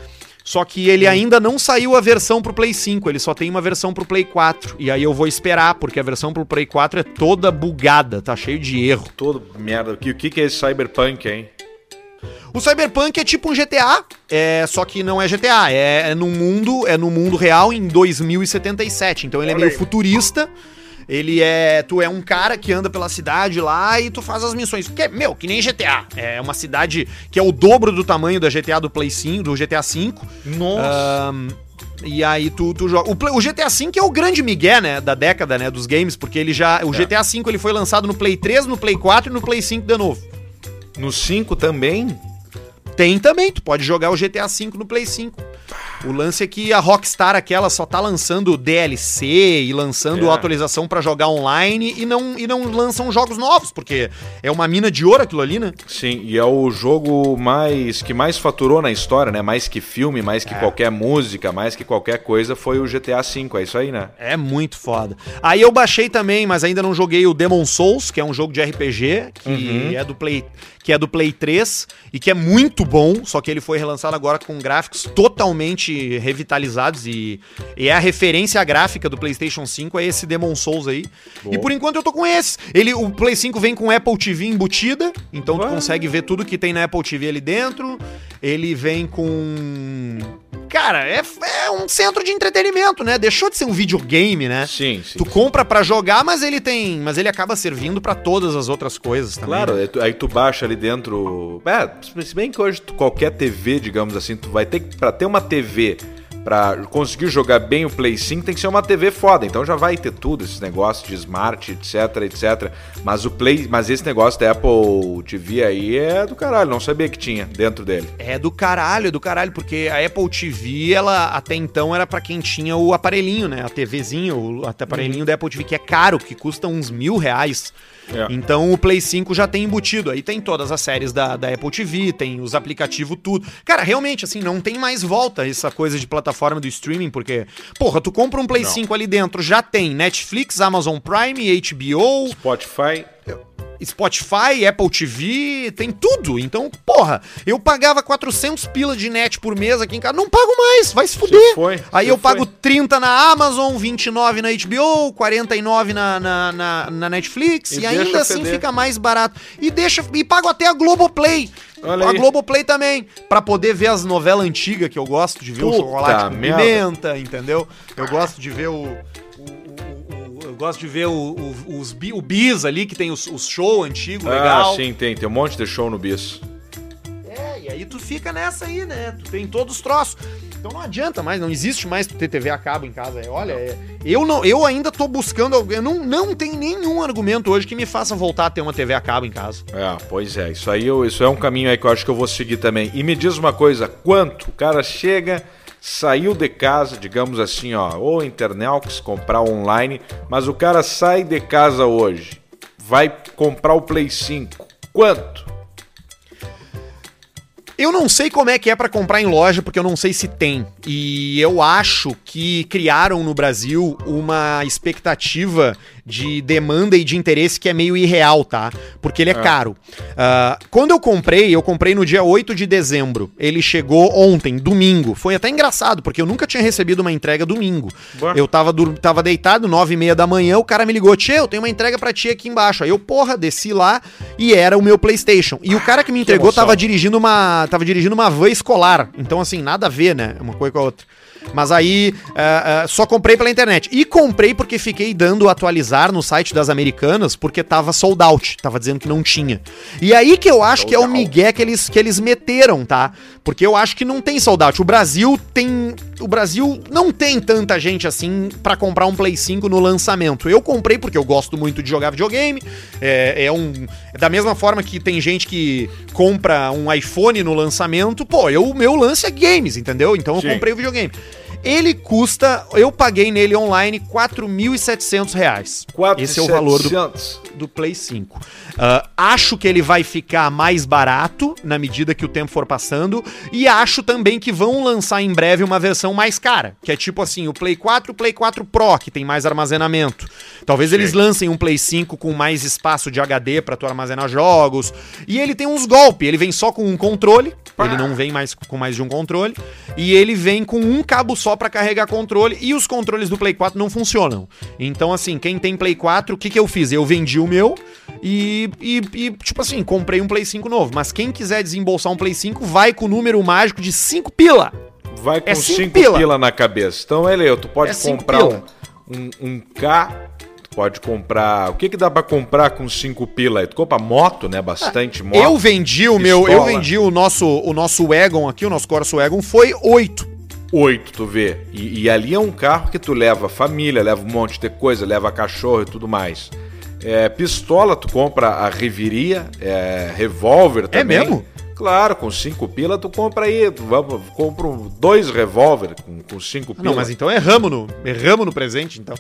Só que ele ainda não saiu a versão pro Play 5, ele só tem uma versão pro Play 4. E aí eu vou esperar, porque a versão pro Play 4 é toda bugada, tá cheio de erro. Todo merda. O que, o que que é esse Cyberpunk, hein? O Cyberpunk é tipo um GTA, é, só que não é GTA, é, é no mundo, é no mundo real em 2077. Então ele é Olha meio aí. futurista. Ele é, tu é um cara que anda pela cidade lá e tu faz as missões. Que é, meu, que nem GTA. É uma cidade que é o dobro do tamanho da GTA do Play 5, do GTA 5. Nossa. Ahn, E aí tu, tu joga. O, Play- o GTA V é o grande migué, né? Da década, né? Dos games, porque ele já. O GTA V ele foi lançado no Play 3, no Play 4 e no Play 5 de novo. No 5 também? Tem também, tu pode jogar o GTA V no Play 5. O lance é que a Rockstar aquela só tá lançando DLC e lançando É. atualização pra jogar online e não, e não lançam jogos novos, porque é uma mina de ouro aquilo ali, né? Sim, e é o jogo mais que mais faturou na história, né? Mais que filme, mais que qualquer música, mais que qualquer coisa, foi o GTA V. É isso aí, né? É muito foda. Aí eu baixei também, mas ainda não joguei o Demon Souls, que é um jogo de RPG, que é do Play, que é do Play 3 e que é muito bom, só que ele foi relançado agora com gráficos totalmente revitalizados e, e é a referência gráfica do PlayStation 5 é esse Demon Souls aí. E por enquanto eu tô com esse. Ele o Play 5 vem com Apple TV embutida, então tu consegue ver tudo que tem na Apple TV ali dentro. Ele vem com Cara, é, é um centro de entretenimento, né? Deixou de ser um videogame, né? Sim, sim. Tu compra pra jogar, mas ele tem, mas ele acaba servindo pra todas as outras coisas também. Claro, né? aí tu, aí tu baixa ali dentro. É, se bem que hoje qualquer TV, digamos assim, tu vai ter que. Pra ter uma TV, pra conseguir jogar bem o Play 5, tem que ser uma TV foda. Então já vai ter tudo, esses negócios de smart, etc, etc. Mas o Play. Mas esse negócio da Apple TV aí é do caralho, não sabia que tinha dentro dele. É do caralho, é do caralho, porque a Apple TV, ela até então era pra quem tinha o aparelhinho, né? A TVzinho, o aparelhinho da Apple TV, que é caro, que custa uns mil reais. É. Então o Play 5 já tem embutido. Aí tem todas as séries da, da Apple TV, tem os aplicativos, tudo. Cara, realmente, assim, não tem mais volta essa coisa de plataforma do streaming, porque, porra, tu compra um Play 5 ali dentro, já tem Netflix, Amazon Prime, HBO, Spotify. Spotify, Apple TV, tem tudo. Então, porra, eu pagava 400 pila de net por mês aqui em casa, não pago mais, vai se fuder. foi, Aí eu pago foi. 30 na Amazon, 29 na HBO, 49 na, na, na, na Netflix E e, ainda assim feder. fica mais barato. E deixa e pago até a Globoplay. Olha a aí. Globoplay também, pra poder ver as novelas antigas que eu gosto de ver o Puta chocolate com pimenta, entendeu? Eu gosto de ver o, o- o- o- gosto de ver o, o, os, o bis ali, que tem os, os show antigo, legal. Ah, sim, tem. Tem um monte de show no bis. É, e aí tu fica nessa aí, né? Tu tem todos os troços. Então não adianta mais, não existe mais tu ter TV a cabo em casa. É, olha, é- eu, não, eu ainda tô buscando. Eu não, não tem nenhum argumento hoje que me faça voltar a ter uma TV a cabo em casa. É, pois é. Isso aí eu- isso é um caminho aí que eu acho que eu vou seguir também. E me diz uma coisa, quanto? O cara chega, saiu de casa, digamos assim, ó, ou Internelx, comprar online, mas o cara sai de casa hoje, vai comprar o Play 5. Quanto? Eu não sei como é que é pra comprar em loja, porque eu não sei se tem. E eu acho que criaram no Brasil uma expectativa de demanda e de interesse que é meio irreal, tá? Porque ele é caro. Ah, quando eu comprei, eu comprei no dia 8 de dezembro. Ele chegou ontem, domingo. Foi até engraçado, porque eu nunca tinha recebido uma entrega domingo. Bah. Eu tava, tava deitado, nove e meia da manhã, o cara me ligou, Tchê, eu tenho uma entrega pra ti aqui embaixo. Aí eu, porra, desci lá e era o meu Playstation. E o cara que me entregou emoção. tava dirigindo uma tava dirigindo uma van escolar. Então, assim, nada a ver, né? Uma coisa com a outra. Mas aí, ah, ah, só comprei pela internet. E comprei porque fiquei dando atualizar no site das americanas, porque tava sold out. Tava dizendo que não tinha. E aí que eu acho que é o migué que eles, que eles meteram, tá? Porque eu acho que não tem out. O Brasil tem... O Brasil não tem tanta gente assim pra comprar um Play 5 no lançamento. Eu comprei porque eu gosto muito de jogar videogame. É, é um... é da mesma forma que tem gente que compra um iPhone no lançamento, pô, eu, o meu lance é games, entendeu? Então Sim. eu comprei o videogame. Ele custa, eu paguei nele online 4.700 reais. Esse é o valor do, 4.700. do Play 5. Ah, acho que ele vai ficar mais barato na medida que o tempo for passando. E acho também que vão lançar em breve uma versão mais cara. Que é tipo assim, o Play 4 e o Play 4 Pro, que tem mais armazenamento. Talvez eles lancem um Play 5 com mais espaço de HD pra tu armazenar jogos. E ele tem uns golpes. Ele vem só com um controle. Ele não vem mais com mais de um controle. E ele vem com um cabo só pra carregar controle. E os controles do Play 4 não funcionam. Então, assim, quem tem Play 4, o que, que eu fiz? Eu vendi o meu e, e, e, tipo assim, comprei um Play 5 novo. Mas quem quiser desembolsar um Play 5, vai com o número mágico de 5 pila. Vai com É 5 cinco pila. pila. na cabeça. Então, ele, tu pode É cinco comprar um, um, um K, tu pode comprar... O que que dá pra comprar com 5 pila aí? Tu compra moto, né? Bastante moto. Eu vendi o meu, eu vendi o nosso, o nosso Wagon aqui, o nosso Corsa Wagon foi 8. Oito, tu vê. E, e ali é um carro que tu leva família, leva um monte de coisa, leva cachorro e tudo mais. É, pistola, tu compra a Riveria, é, revólver também. mesmo? Claro, com cinco pila tu compra aí, tu vamos, compra dois revólver com, com cinco Ah, pila. Não, mas então erramos no, erramos no presente, então.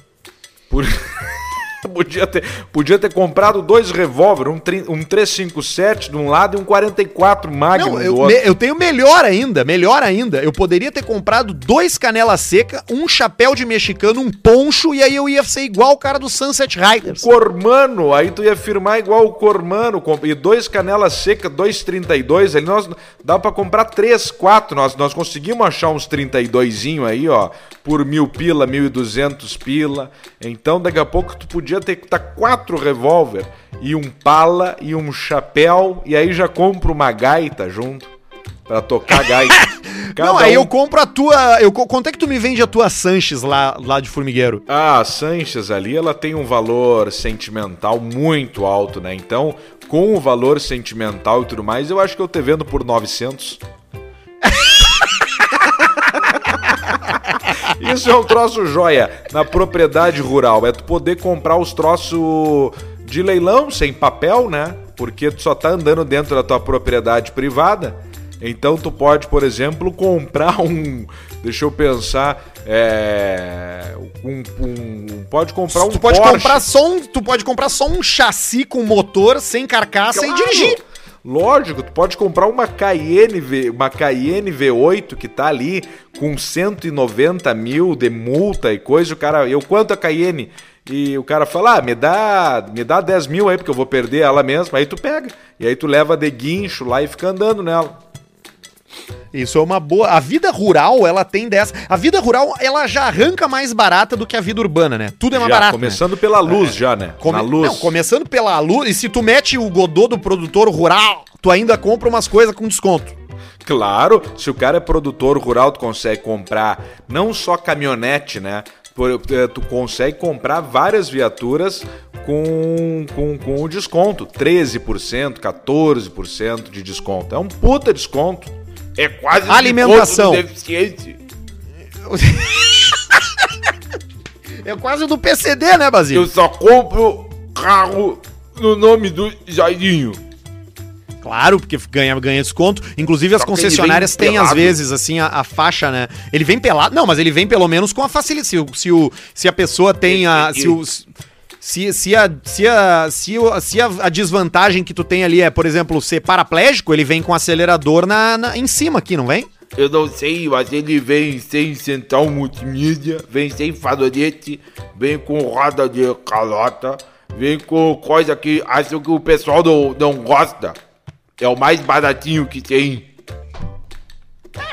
Por- podia, ter, podia ter comprado dois revólver, um, tri- um 357 de um lado e um 44 Magnum Não, do eu, outro. me- eu tenho melhor ainda, melhor ainda. Eu poderia ter comprado dois canela seca, um chapéu de mexicano, um poncho, e aí eu ia ser igual o cara do Sunset Riders. Cormano, aí tu ia firmar igual o Cormano, e dois canela seca, 2,32, ali nós dá pra comprar três, quatro, nós, nós conseguimos achar uns 32 aí, ó, por mil pila, 1.200 pila, então daqui a pouco tu podia ter que tá quatro revólver, e um pala, e um chapéu, e aí já compra uma gaita junto, pra tocar gaita. Cada Não, aí um- eu compro a tua. Eu, quanto é que tu me vende a tua Sanches lá, lá de Formigueiro? Ah, a Sanches ali, ela tem um valor sentimental muito alto, né? Então, com o valor sentimental e tudo mais, eu acho que eu te vendo por 900. Isso é um troço joia na propriedade rural. É tu poder comprar os troços de leilão, sem papel, né? Porque tu só tá andando dentro da tua propriedade privada. Então tu pode, por exemplo, comprar um. Deixa eu pensar. É. Um, um- pode comprar um tu pode Porsche. comprar só um, tu pode comprar só um chassi com motor sem carcaça Claro. e dirigir. Lógico, tu pode comprar uma Cayenne, V, uma Cayenne V8 que tá ali com 190 mil de multa e coisa. O cara, eu quanto a Cayenne? E o cara fala, ah, me dá, me dá 10 mil aí porque eu vou perder ela mesma. Aí tu pega. E aí tu leva de guincho lá e fica andando nela. Isso é uma boa. A vida rural, ela tem dessa. A vida rural, ela já arranca mais barata do que a vida urbana, né? Tudo é mais já, barato. né? começando pela luz já, né? Come- luz. Não, começando pela luz. E se tu mete o godô do produtor rural, tu ainda compra umas coisas com desconto. Claro, se o cara é produtor rural, tu consegue comprar não só caminhonete, né? Eh, Tu consegue comprar várias viaturas com, com, com o desconto. 13%, 14% de desconto. É um puta desconto. É quase Alimentação. do deficiente. É quase do PCD, né, Basílio? Eu só compro carro no nome do Jairinho. Claro, porque ganha, ganha desconto. Inclusive, as Só concessionárias têm, às vezes, assim, a, a faixa, né? Ele vem pelado. Não, mas ele vem pelo menos com a facilidade. Se, se, o, se a pessoa tem a. Se, o, se, se, a, se, a, se, o- se a, a desvantagem que tu tem ali é, por exemplo, ser paraplégico, ele vem com acelerador na, na- em cima aqui, não vem? Eu não sei, mas ele vem sem central multimídia, vem sem farolete, vem com roda de calota, vem com coisa que acho que o pessoal não, não gosta. É o mais baratinho que tem.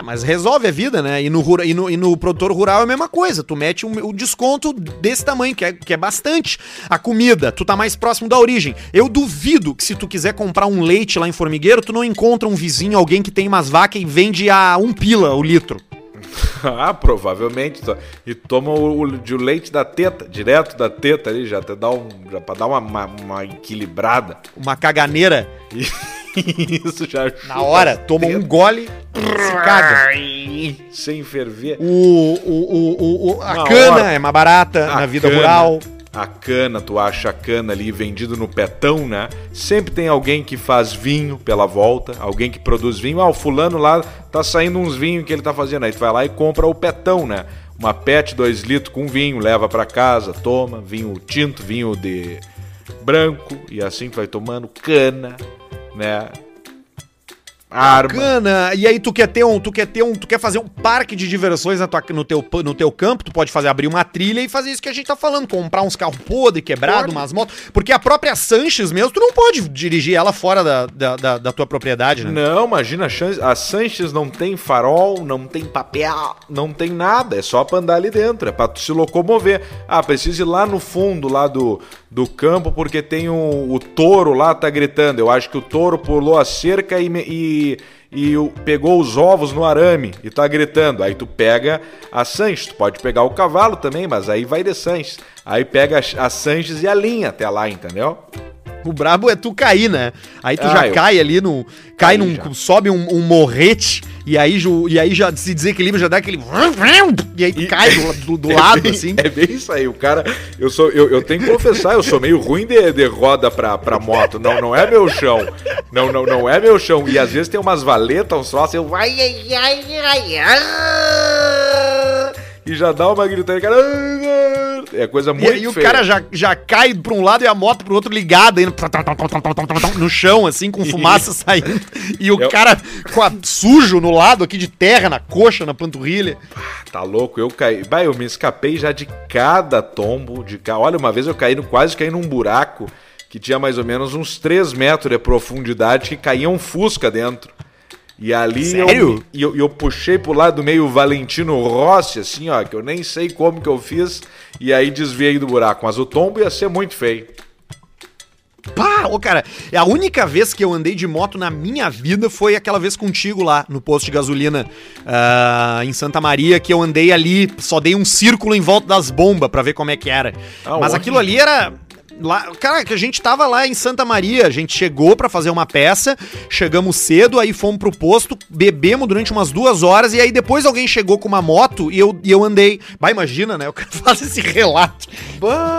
Mas resolve a vida, né? E no, e no, e no produtor rural é a mesma coisa. Tu mete um, um desconto desse tamanho, que é, que é bastante. A comida, tu tá mais próximo da origem. Eu duvido que se tu quiser comprar um leite lá em Formigueiro, tu não encontra um vizinho, alguém que tem umas vacas e vende a um pila o litro. ah, provavelmente. E toma o, o, leite da teta, direto da teta ali, já, até dá um, já pra dar uma, uma, uma equilibrada. Uma caganeira. Isso já Na hora, toma um gole, se caga. sem ferver. O, o, o, o- a Na cana é mais barata na vida rural. A cana, tu acha a cana ali vendido no petão, né? Sempre tem alguém que faz vinho pela volta, alguém que produz vinho. Ah, o fulano lá tá saindo uns vinhos que ele tá fazendo. Aí tu vai lá e compra o petão, né? Uma pet 2 litros com vinho, leva pra casa, toma, vinho tinto, vinho de branco, e assim tu vai tomando cana, né? Arma. Bacana. E aí tu quer ter um, tu quer ter um, tu quer fazer um parque de diversões na tua, no, teu, no teu campo, tu pode fazer abrir uma trilha e fazer isso que a gente tá falando, comprar uns carros podres, quebrados, umas motos, porque a própria Sanches mesmo, tu não pode dirigir ela fora da, da, da- da tua propriedade, né? Não, imagina, a Chan- a Sanches não tem farol, não tem papel, não tem nada, é só pra andar ali dentro, é pra tu se locomover. Ah, precisa ir lá no fundo, lá do, do campo, porque tem o, o touro lá, tá gritando. Eu acho que o touro pulou a cerca e, me- e, pegou os ovos no arame e tá gritando. Aí tu pega a Sanches, tu pode pegar o cavalo também, mas aí vai de Sanches. Aí pega a Sanches e a linha até lá, entendeu? O brabo é tu cair, né? Aí tu Ah, já eu- cai ali no. Cai Caí num. já. sobe um, um morrete e aí, e aí já se desequilibra, já dá aquele. E aí cai do, do- do lado, bem, assim. É bem isso aí. O cara. Eu, sou, eu, eu tenho que confessar, eu sou meio ruim de, de roda pra, pra moto. Não, não é meu chão. Não, não, não é meu chão. E às vezes tem umas valetas, uns troços, eu. Ai, ai, ai, ai, ai. E já dá uma gritaria, cara. É coisa E muito aí o feia. cara já, já cai pra um lado e a moto pro outro ligada ainda, no chão, assim, com fumaça saindo. E o Eu- cara com a, sujo no lado aqui de terra, na coxa, na panturrilha. Tá louco, eu caí. Bah, eu me escapei já de cada tombo. De ca... Olha, uma vez eu caí, no- quase caí num buraco que tinha mais ou menos uns 3 metros de profundidade que caía um Fusca dentro. E ali Sério? eu, eu, eu puxei pro lado meio Valentino Rossi, assim, ó, que eu nem sei como que eu fiz, e aí desviei do buraco. Mas o tombo ia ser muito feio. Pá, ô cara, é a única vez que eu andei de moto na minha vida foi aquela vez contigo lá no posto de gasolina ah, em Santa Maria, que eu andei ali, só dei um círculo em volta das bombas pra ver como é que era. Ah, Mas aquilo ali era. Lá, cara, que a gente tava lá em Santa Maria, a gente chegou pra fazer uma peça, chegamos cedo, aí fomos pro posto, bebemos durante umas duas horas, e aí depois alguém chegou com uma moto e eu, e eu andei. Vai, imagina, né? O cara faz esse relato.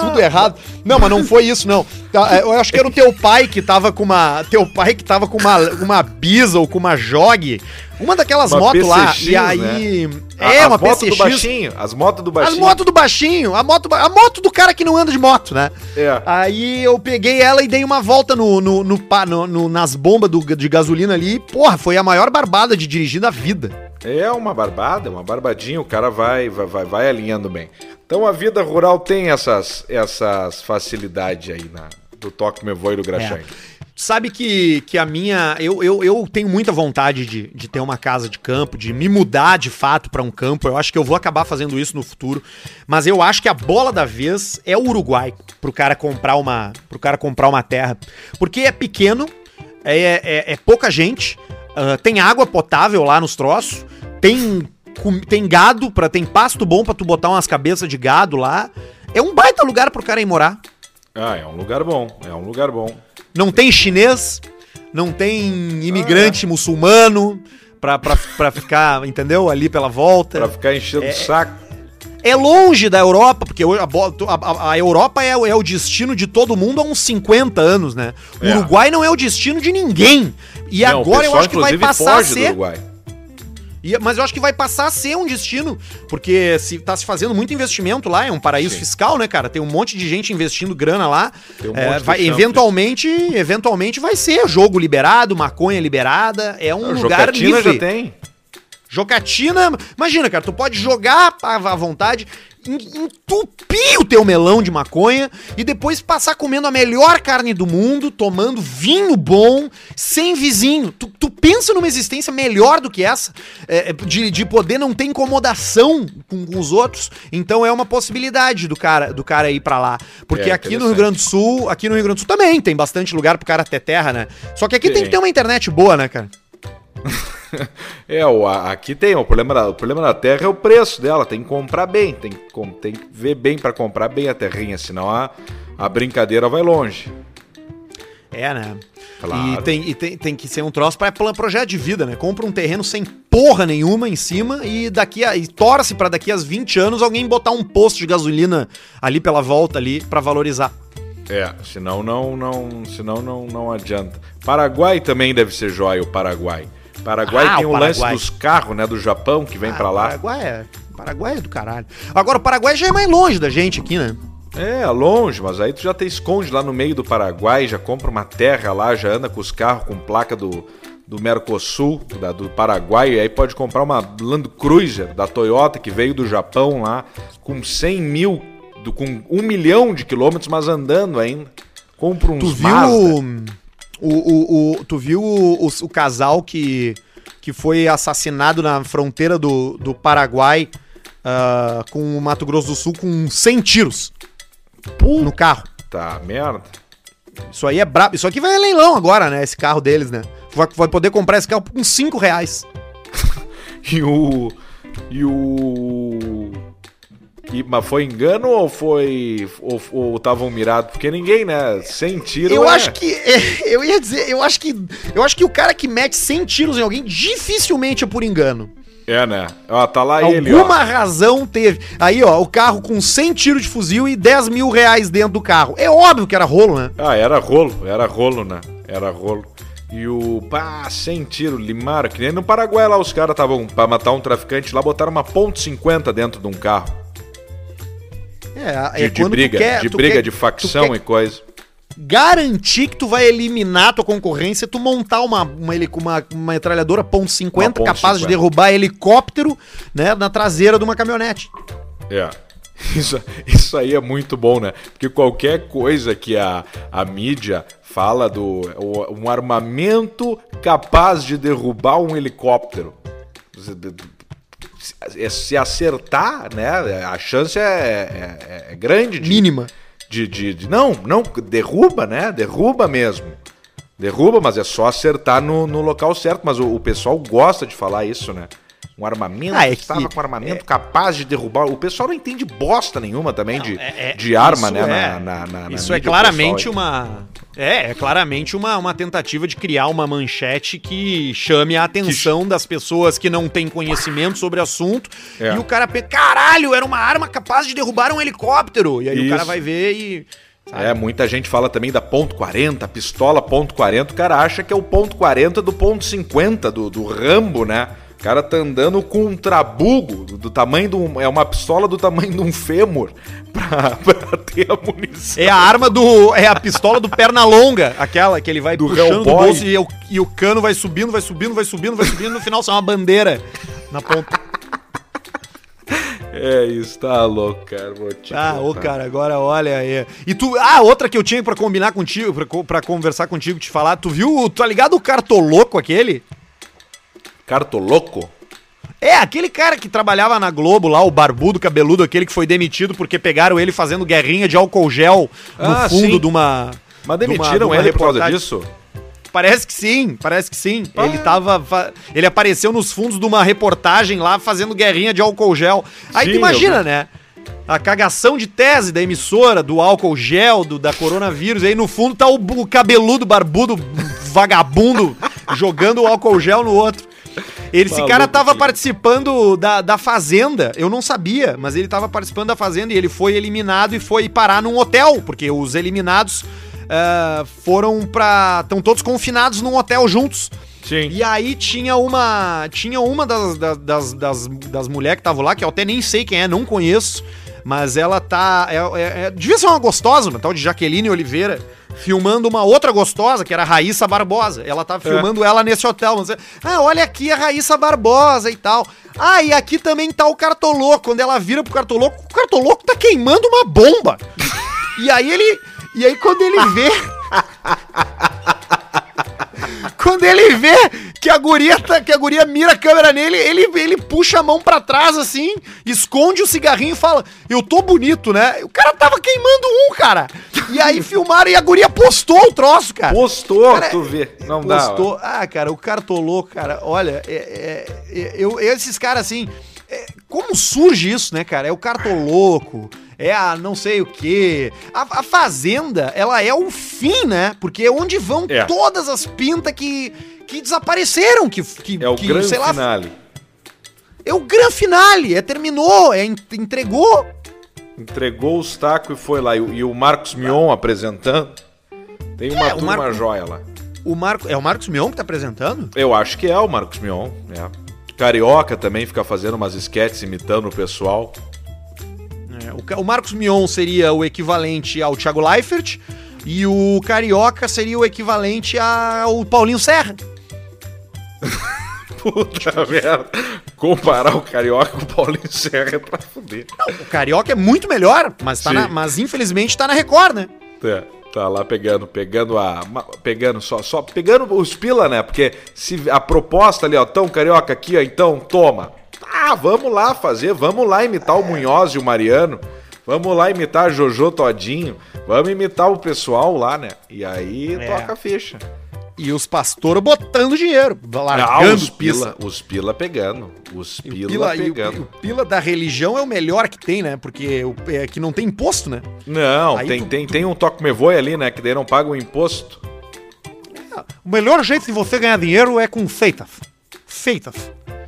Tudo errado. Não, mas não foi isso, não. Tá, é, Eu acho que era o teu pai que tava com uma. Teu pai que tava com uma, uma Bisa ou com uma Jog. Uma daquelas motos lá. PCX, E aí. né? É, uma as motos do PCX. baixinho. As motos do As baixinho. motos do baixinho, a moto, a moto do cara que não anda de moto, né? É. Aí eu peguei ela e dei uma volta no, no, no no- no- nas bombas do- de gasolina ali. Porra, foi a maior barbada de dirigir da vida. É uma barbada, uma barbadinha, o cara vai, vai, vai, vai alinhando bem. Então a vida rural tem essas, essas facilidades aí na, do toque me voe do Graxão. Sabe que, que a minha. Eu, eu, eu tenho muita vontade de, de ter uma casa de campo, de me mudar de fato pra um campo. Eu acho que eu vou acabar fazendo isso no futuro. Mas eu acho que a bola da vez é o Uruguai pro cara comprar uma, pro cara comprar uma terra. Porque é pequeno, é, é, é pouca gente, ah, tem água potável lá nos troços, tem, tem gado, pra, tem pasto bom pra tu botar umas cabeças de gado lá. É um baita lugar pro cara ir morar. Ah, é um lugar bom, é um lugar bom. Não tem chinês, não tem imigrante muçulmano pra, pra, pra ficar, entendeu? Ali pela volta. Pra ficar enchendo o saco. É longe da Europa, porque a, a- a Europa é, o- é o destino de todo mundo há uns 50 anos, né? O É. Uruguai não é o destino de ninguém. E Não, agora eu pessoal, acho que vai passar a foge do ser. Uruguai. E- mas eu acho que vai passar a ser um destino, porque se tá se fazendo muito investimento lá, é um paraíso Sim. fiscal, né, cara? Tem um monte de gente investindo grana lá. Tem um É, vai, eventualmente, eventualmente vai ser jogo liberado, maconha liberada, é um A lugar livre. já tem. Jocatina, imagina, cara, tu pode jogar à vontade, entupir o teu melão de maconha e depois passar comendo a melhor carne do mundo, tomando vinho bom, sem vizinho. Tu, tu pensa numa existência melhor do que essa, é, é, de, de poder não ter incomodação com, com os outros. Então é uma possibilidade do cara, do cara ir pra lá. Porque É, aqui no Rio Grande do Sul, aqui no Rio Grande do Sul também tem bastante lugar pro cara ter terra, né? Só que aqui tem Tem. que ter uma internet boa, né, cara? É, o, aqui tem, o problema, da, o problema da terra é o preço dela, tem que comprar bem, tem, tem que ver bem pra comprar bem a terrinha, senão a, a brincadeira vai longe. É, né? Claro. E, tem, e tem, tem que ser um troço para projeto de vida, né? Compra um terreno sem porra nenhuma em cima e daqui a, e torce pra daqui a 20 anos alguém botar um posto de gasolina ali pela volta ali pra valorizar. É, senão não, não, senão não, não adianta. Paraguai também deve ser jóia, o Paraguai. Paraguai Ah, tem o o, lance dos carros, né, do Japão, que vem Ah, pra lá. Paraguai é, Paraguai é do caralho. Agora o Paraguai já é mais longe da gente aqui, né? É, longe, mas aí tu já te esconde lá no meio do Paraguai, já compra uma terra lá, já anda com os carros com placa do, do Mercosul, da, do Paraguai, e aí pode comprar uma Land Cruiser da Toyota que veio do Japão lá, com 100 mil, do- com um milhão de quilômetros, mas andando ainda. Compra uns Tu viu Mazda. O, o, o- tu viu o, o- casal que, que foi assassinado na fronteira do, do Paraguai ah, com o Mato Grosso do Sul com 100 tiros no carro. Tá, merda. Isso aí é brabo. Isso aqui vai a leilão agora, né? Esse carro deles, né? Vai, vai poder comprar esse carro uns 5 reais. E o. E o. E, mas foi engano ou foi. Ou, estavam mirados? Porque ninguém, né? Sem tiro. Eu é- acho que. eu ia dizer, eu acho que. Eu acho que o cara que mete 100 tiros em alguém dificilmente é por engano. É, né? Ó, tá lá ele, ó. Alguma razão teve. Aí, ó, o carro com 100 tiros de fuzil e 10 mil reais dentro do carro. É óbvio que era rolo, né? Ah, era rolo, era rolo, né? Era rolo. E o. Pá, sem tiro, limaram. Que nem no Paraguai lá, os caras estavam. Pra matar um traficante lá, botaram uma ponto .50 dentro de um carro. É, De, é de briga, quer- de briga, quer- de facção quer e coisa. Garantir que tu vai eliminar tua concorrência, tu montar uma, uma, uma, uma metralhadora ponto .50 Uma capaz de 50. derrubar helicóptero, né, na traseira de uma caminhonete. É. Isso, isso aí é muito bom, né? Porque qualquer coisa que a, a mídia fala do um armamento capaz de derrubar um helicóptero. Se, se acertar, né? A chance é, é- é grande de, Mínima. de, de, de- Não, não, derruba, né? Derruba mesmo. Derruba, mas é só acertar no, no local certo. Mas o, o pessoal gosta de falar isso, né? Um armamento Ah, é que que- estava com armamento capaz de derrubar. O pessoal não entende bosta nenhuma também de, É- é- de arma, né? é- na- na- na- Isso é o claramente uma. É, é claramente uma, uma tentativa de criar uma manchete que chame a atenção das pessoas que não têm conhecimento sobre o assunto. É. E o cara pensa, caralho, era uma arma capaz de derrubar um helicóptero. E aí o Isso. cara vai ver e. sabe? É, muita gente fala também da ponto .40, pistola ponto .40, o cara acha que é o ponto .40 do ponto .50, do, do Rambo, né? O cara tá andando com um trabugo do, do tamanho de um... É uma pistola do tamanho de um fêmur pra, pra ter a munição. É a arma do. É a pistola do perna longa, aquela que ele vai Do puxando do Hellboy. bolso e, o- e o cano vai subindo, vai subindo, vai subindo, vai subindo, no final sai uma bandeira na ponta. É isso, tá louco, cara. Vou te Ah, ô cara, agora olha aí. E tu. Ah, outra que eu tinha pra combinar contigo, pra, co- pra conversar contigo, te falar. Tu viu, tá ligado o cartoloco aquele? Cartoloco? É, aquele cara que trabalhava na Globo lá, o barbudo, cabeludo, aquele que foi demitido porque pegaram ele fazendo guerrinha de álcool gel no Ah, fundo sim. de uma. Mas de uma- demitiram de uma ele por causa reportagem. disso? Parece que sim, parece que sim. Ah. Ele tava. Ele apareceu nos fundos de uma reportagem lá fazendo guerrinha de álcool gel. Aí Sim, tu imagina, eu né? A cagação de tese da emissora, do álcool gel, do, da coronavírus. Aí no fundo tá o, o cabeludo, barbudo, vagabundo, jogando o álcool gel no outro. Ele, esse cara tava participando da, da Fazenda. Eu não sabia, mas ele tava participando da Fazenda e ele foi eliminado e foi parar num hotel, porque os eliminados ah, foram pra. estão todos confinados num hotel juntos. Sim. E aí tinha uma. Tinha uma das, das, das, das, das mulheres que estavam lá, que eu até nem sei quem é, não conheço. Mas ela tá. É, é- é- devia ser uma gostosa, uma tal de Jaqueline Oliveira, filmando uma outra gostosa, que era a Raíssa Barbosa. Ela tava filmando ela nesse hotel. Mas, ah, olha aqui a Raíssa Barbosa e tal. Ah, e aqui também tá o Cartoloco. Quando ela vira pro Cartoloco, o Cartoloco tá queimando uma bomba. e aí ele. E aí quando ele vê. Quando ele vê que a guria, tá, que a guria mira a câmera nele, ele, ele puxa a mão pra trás assim, esconde o cigarrinho e fala: Eu tô bonito, né? O cara tava queimando um, cara. E aí filmaram e a guria postou o troço, cara. Postou, Cara, tu vê. Não dá. Postou. Ah, cara, o cartolou, cara. Olha, é, é- é- eu, esses caras assim. é, como surge isso, né, cara? É o cartoloco, é a não sei o quê. A, a Fazenda, ela é o fim, né? Porque é onde vão É. todas as pintas que, que desapareceram, que, que, É o que, grande sei lá, finale. É o grande finale, é terminou, é en- entregou. Entregou os tacos e foi lá. E, o- e o Marcos Mion apresentando. Tem uma É, turma Marco- joia lá. O Marco, é o Marcos Mion que tá apresentando? Eu acho que é o Marcos Mion. É. Carioca também fica fazendo umas sketches imitando o pessoal. É, o, o Marcos Mion seria o equivalente ao Thiago Leifert e o Carioca seria o equivalente ao Paulinho Serra. Puta merda. Comparar o Carioca com o Paulinho Serra é pra fuder. O Carioca é muito melhor, mas, tá na- mas infelizmente tá na Record, né? É, tá lá pegando, pegando a. Pegando só, só. Pegando os pila, né? Porque se a proposta ali, ó, tão carioca aqui, ó, então, toma. Ah, vamos lá fazer, vamos lá imitar o Munhoz e o Mariano. Vamos lá imitar a Jojo Todinho. Vamos imitar o pessoal lá, né? E aí É. toca a ficha. E os pastores botando dinheiro, Ah, largando os pila, os pila pegando. Os pila, o pila, o- pegando. e o pila da religião é o melhor que tem, né? Porque o- é que não tem imposto, né? Não, Aí tem, tu- tem, tem um toque me voe ali, né? Que daí não paga o imposto. O melhor jeito de você ganhar dinheiro é com feitas. Feitas.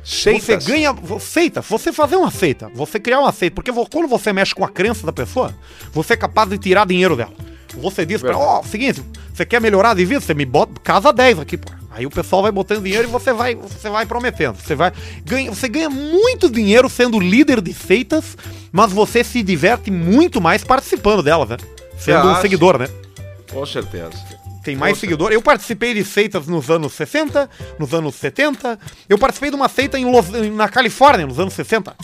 Seitas. Você ganha. Feita, você fazer uma feita, você criar uma feita, porque quando você mexe com a crença da pessoa, você é capaz de tirar dinheiro dela. Você diz pra ela, ó, seguinte, você quer melhorar de vida? Você me bota casa 10 aqui, pô. Aí o pessoal vai botando dinheiro e você vai, você vai prometendo. Você vai. Ganha, você ganha muito dinheiro sendo líder de feitas, mas você se diverte muito mais participando delas, né? Sendo um seguidor, né? Com certeza. Tem mais Nossa. seguidor. Eu participei de feitas nos anos 60, nos anos 70. Eu participei de uma feita em Los- na Califórnia, nos anos 60.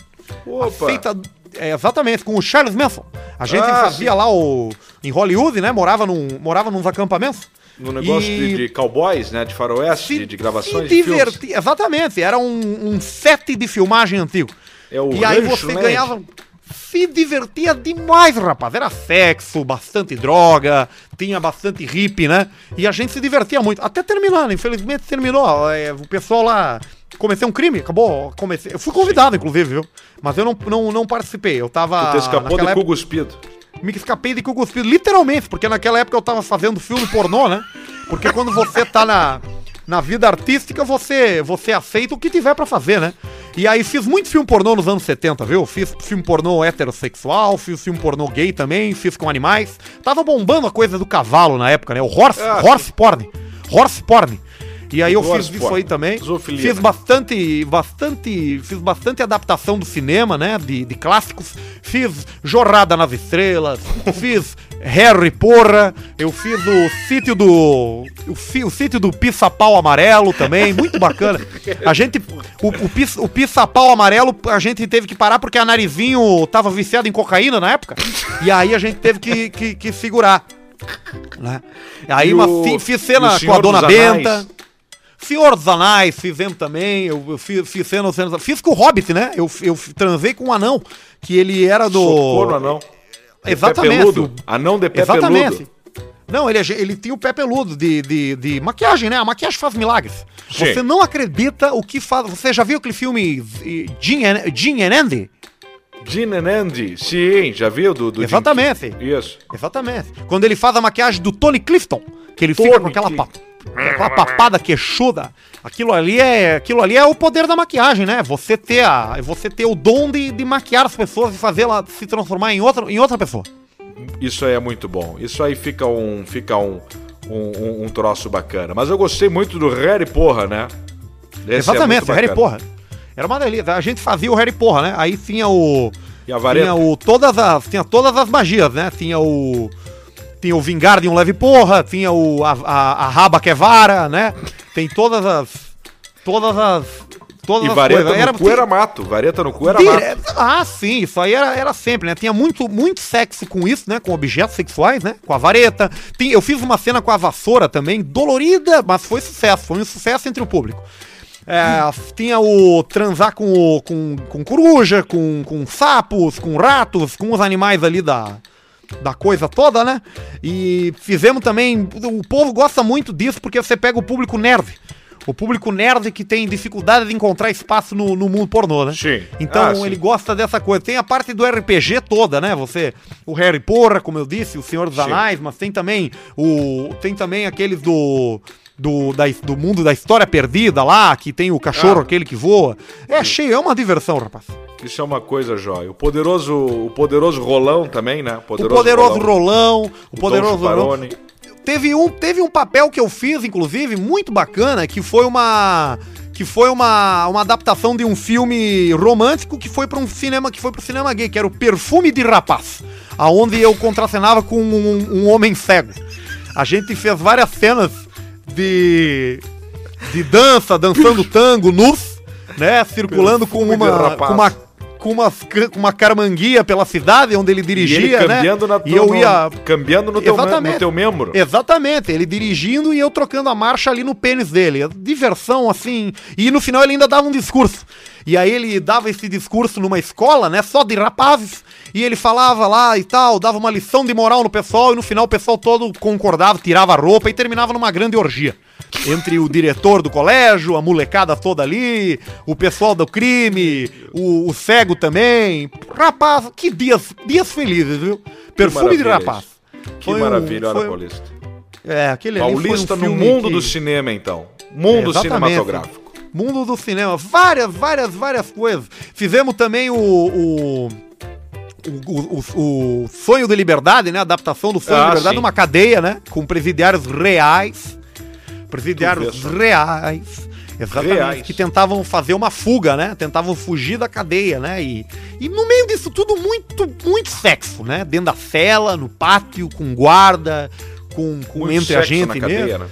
Opa. Feita, é, exatamente, com o Charles Manson. A gente Ah, fazia lá o. em Hollywood, né? Morava, num, morava nos acampamentos. No negócio E- de, de cowboys, né? De faroeste, de, de gravações se. Exatamente, era um, um set de filmagem antigo. É o e aí Rancho você Land. ganhava. Se divertia demais, rapaz. Era sexo, bastante droga, tinha bastante hippie, né? E a gente se divertia muito. Até terminar, né? Infelizmente terminou. É, o pessoal lá. Comecei um crime, acabou. Comecei. Eu fui convidado, inclusive, viu? Mas eu não, não, não participei. Eu tava. Tu escapou de época- cu cuspido. me escapei de cu cuspido, literalmente, porque naquela época eu tava fazendo filme pornô, né? Porque quando você tá na, na vida artística, você, você aceita o que tiver pra fazer, né? E aí fiz muito filme pornô nos anos 70, viu? Fiz filme pornô heterossexual, fiz filme pornô gay também, fiz com animais. Tava bombando a coisa do cavalo na época, né? O horse, Ah, horse porn. Horse porn. E aí eu fiz isso aí também. Zoofilia, Fiz né? bastante, bastante, fiz bastante adaptação do cinema, né, de, de clássicos. Fiz Jornada nas Estrelas, fiz Harry Porra, eu fiz o sítio do, o, fi- o sítio do Pissapau Amarelo também, muito bacana. A gente, o, o, Pis- o Pissapau Amarelo, a gente teve que parar porque a Narizinho tava viciado em cocaína na época, e aí a gente teve que, que, que segurar. Né? Aí E uma, o- fi- fiz cena com a Dona Benta. Senhor dos Anéis, fizemos também. Eu, eu fiz, fiz cena, cena- fiz com o Hobbit, né? Eu, eu transei com um anão, que ele era do. Socou no anão. Exatamente. Peludo. Anão de pé Exatamente. peludo. Não, ele, é ele tinha o pé peludo de, de, de maquiagem, né? A maquiagem faz milagres. Sim. Você não acredita o que faz. Você já viu aquele filme eh, Jim and, Jim and Andy? Gene and Andy. Sim, já viu? Do, do Jim- Exatamente. Isso. Exatamente. Quando ele faz a maquiagem do Tony Clifton, que ele fica Tony com aquela, Clifton. Pa- aquela papada queixuda. Aquilo ali é, aquilo ali é o poder da maquiagem, né? Você ter a, você ter o dom de, de maquiar as pessoas e fazê-la se transformar em outra, em outra pessoa. Isso aí é muito bom. Isso aí fica um, fica um, um, um- troço bacana. Mas eu gostei muito do Harry Porra, né? Esse é Exatamente, muito Harry. Porra. Era uma delícia. A gente fazia o Harry Porra, né? Aí tinha o E a vareta? tinha o todas as tinha todas as magias, né? Tinha o tinha o vingar de um leve porra, tinha o a, a, a raba que é vara, né? Tem todas as todas as todas E as vareta coisas. no cu era mato. Vareta no cu era Dire- mato. Ah, sim, isso aí era, era sempre, né? Tinha muito, muito sexo com isso, né? Com objetos sexuais, né? Com a vareta. Tem- eu fiz uma cena com a vassoura também, dolorida, mas foi sucesso, foi um sucesso entre o público. É, tinha o transar com, o- com, com coruja, com, com sapos, com ratos, com os animais ali da, da coisa toda, né? E fizemos também. O povo gosta muito disso porque você pega o público nerd. O público nerd que tem dificuldade de encontrar espaço no, no mundo pornô, né? Sim. Então Ah, sim. ele gosta dessa coisa. Tem a parte do RPG toda, né? Você, o Harry Porra, como eu disse, o Senhor dos Sim. Anais, mas tem também o, tem também aqueles do do, da, do mundo da história perdida lá, que tem o cachorro Ah. aquele que voa. É cheio, é uma diversão, rapaz. Isso é uma coisa jóia. O poderoso, o poderoso Rolão também, né? o poderoso Rolão, o o poderoso Rolão. Chuparone. Teve um, teve um papel que eu fiz, inclusive, muito bacana, que foi uma que foi uma, uma adaptação de um filme romântico que foi para um cinema que foi pro cinema gay, que era o Perfume de Rapaz, aonde eu contracenava com um, um homem cego. A gente fez várias cenas de de dança, dançando tango, nus, né, circulando com Perfume uma com uma com uma, com uma carmanguia pela cidade onde ele E dirigia, ele né? cambiando, na, e eu no- ia cambiando no, teu, no teu membro. Exatamente, ele dirigindo e eu trocando a marcha ali no pênis dele. Diversão, assim. E no final ele ainda dava um discurso. E aí ele dava esse discurso numa escola, né? Só de rapazes. E ele falava lá e tal, dava uma lição de moral no pessoal, e no final o pessoal todo concordava, tirava a roupa e terminava numa grande orgia. Entre o diretor do colégio, a molecada toda ali, o pessoal do crime, o, o cego também. Rapaz, que dias, dias felizes, viu? Perfume de rapaz. Que Foi um- maravilha, olha foi- Paulista. É, aquele foi um Paulista no mundo que- do cinema, então. Mundo Exatamente. cinematográfico. Mundo do cinema. Várias, várias, várias coisas. Fizemos também o. o... O, o- o Sonho de Liberdade, né? A adaptação do Sonho Ah, de Liberdade sim. numa cadeia, né? Com presidiários reais. Presidiários só. reais. Exatamente. Reais. Que tentavam fazer uma fuga, né? Tentavam fugir da cadeia, né? E, e no meio disso tudo, muito, muito sexo, né? Dentro da cela, no pátio, com guarda, com, com entre a gente mesmo. cadeia, né?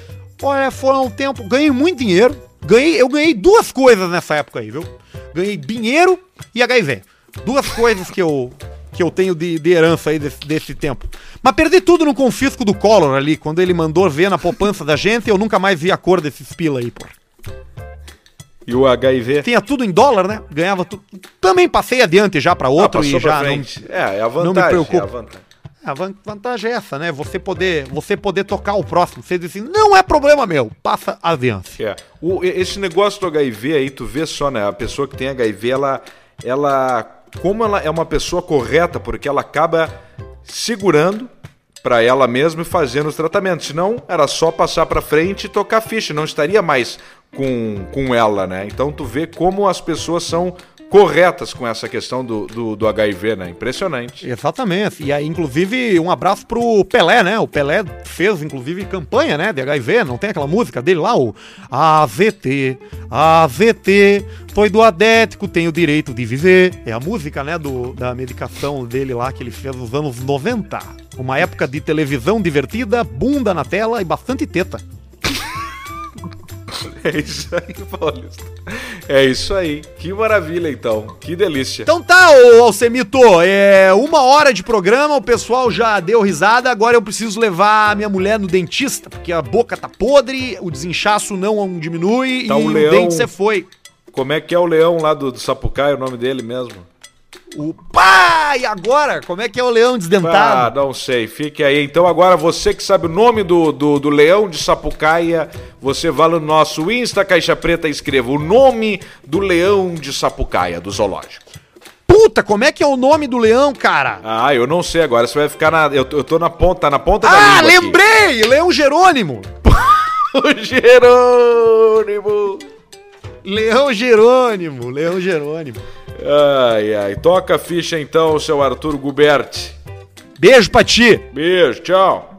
Olha, foram um tempo. Ganhei muito dinheiro. Ganhei, eu ganhei duas coisas nessa época aí, viu? Ganhei dinheiro e HIV. Duas coisas que eu, que eu tenho de, de herança aí desse, desse tempo. Mas perdi tudo no confisco do Collor ali, quando ele mandou ver na poupança da gente, eu nunca mais vi a cor desses pila aí, pô. E o HIV? Tinha tudo em dólar, né? Ganhava tudo. Também passei adiante já pra outro Ah, e já pra não. É, é a me vantagem. preocupo. É a vantagem. É essa, né? Você poder, você poder tocar o próximo. Você diz assim, não é problema meu, passa adiante. É. O- esse negócio do HIV aí, tu vê só, né? A pessoa que tem HIV, ela. ela como ela é uma pessoa correta, porque ela acaba segurando pra ela mesma e fazendo os tratamentos. Senão, era só passar pra frente e tocar ficha. Não estaria mais com, com ela, né? Então, tu vê como as pessoas são corretas com essa questão do, do, do HIV, né? Impressionante. Exatamente. E aí, inclusive, um abraço pro Pelé, né? O Pelé fez, inclusive, campanha, né? De HIV. Não tem aquela música dele lá, o AVT, AVT, foi do adético, tem o direito de viver. É a música, né? Do, da medicação dele lá que ele fez nos anos 90. Uma época de televisão divertida, bunda na tela e bastante teta. É isso aí, Paulista. É isso aí. Que maravilha, então. Que delícia. Então tá, ô Alcemito, é uma hora de programa, o pessoal já deu risada, agora eu preciso levar a minha mulher no dentista, porque a boca tá podre, o desinchaço não diminui Tá e o o leão- dente você foi. Como é que é o leão lá do, do Sapucaí, o nome dele mesmo? O! E agora? Como é que é o leão Ah, desdentado? não sei. Fique aí. Então agora você que sabe o nome do, do, do leão de Sapucaia, você vai no nosso Insta Caixa Preta e escreva o nome do leão de Sapucaia, do zoológico. Puta, como é que é o nome do leão, cara? Ah, eu não sei agora. Você vai ficar na... Eu, eu tô na ponta, tá na ponta da Ah, língua aqui. lembrei! Leão Jerônimo! O Jerônimo. Leão Jerônimo, Leão Jerônimo. Ai, ai. Toca a ficha então, seu Arthur Guberti. Beijo pra ti! Beijo, tchau.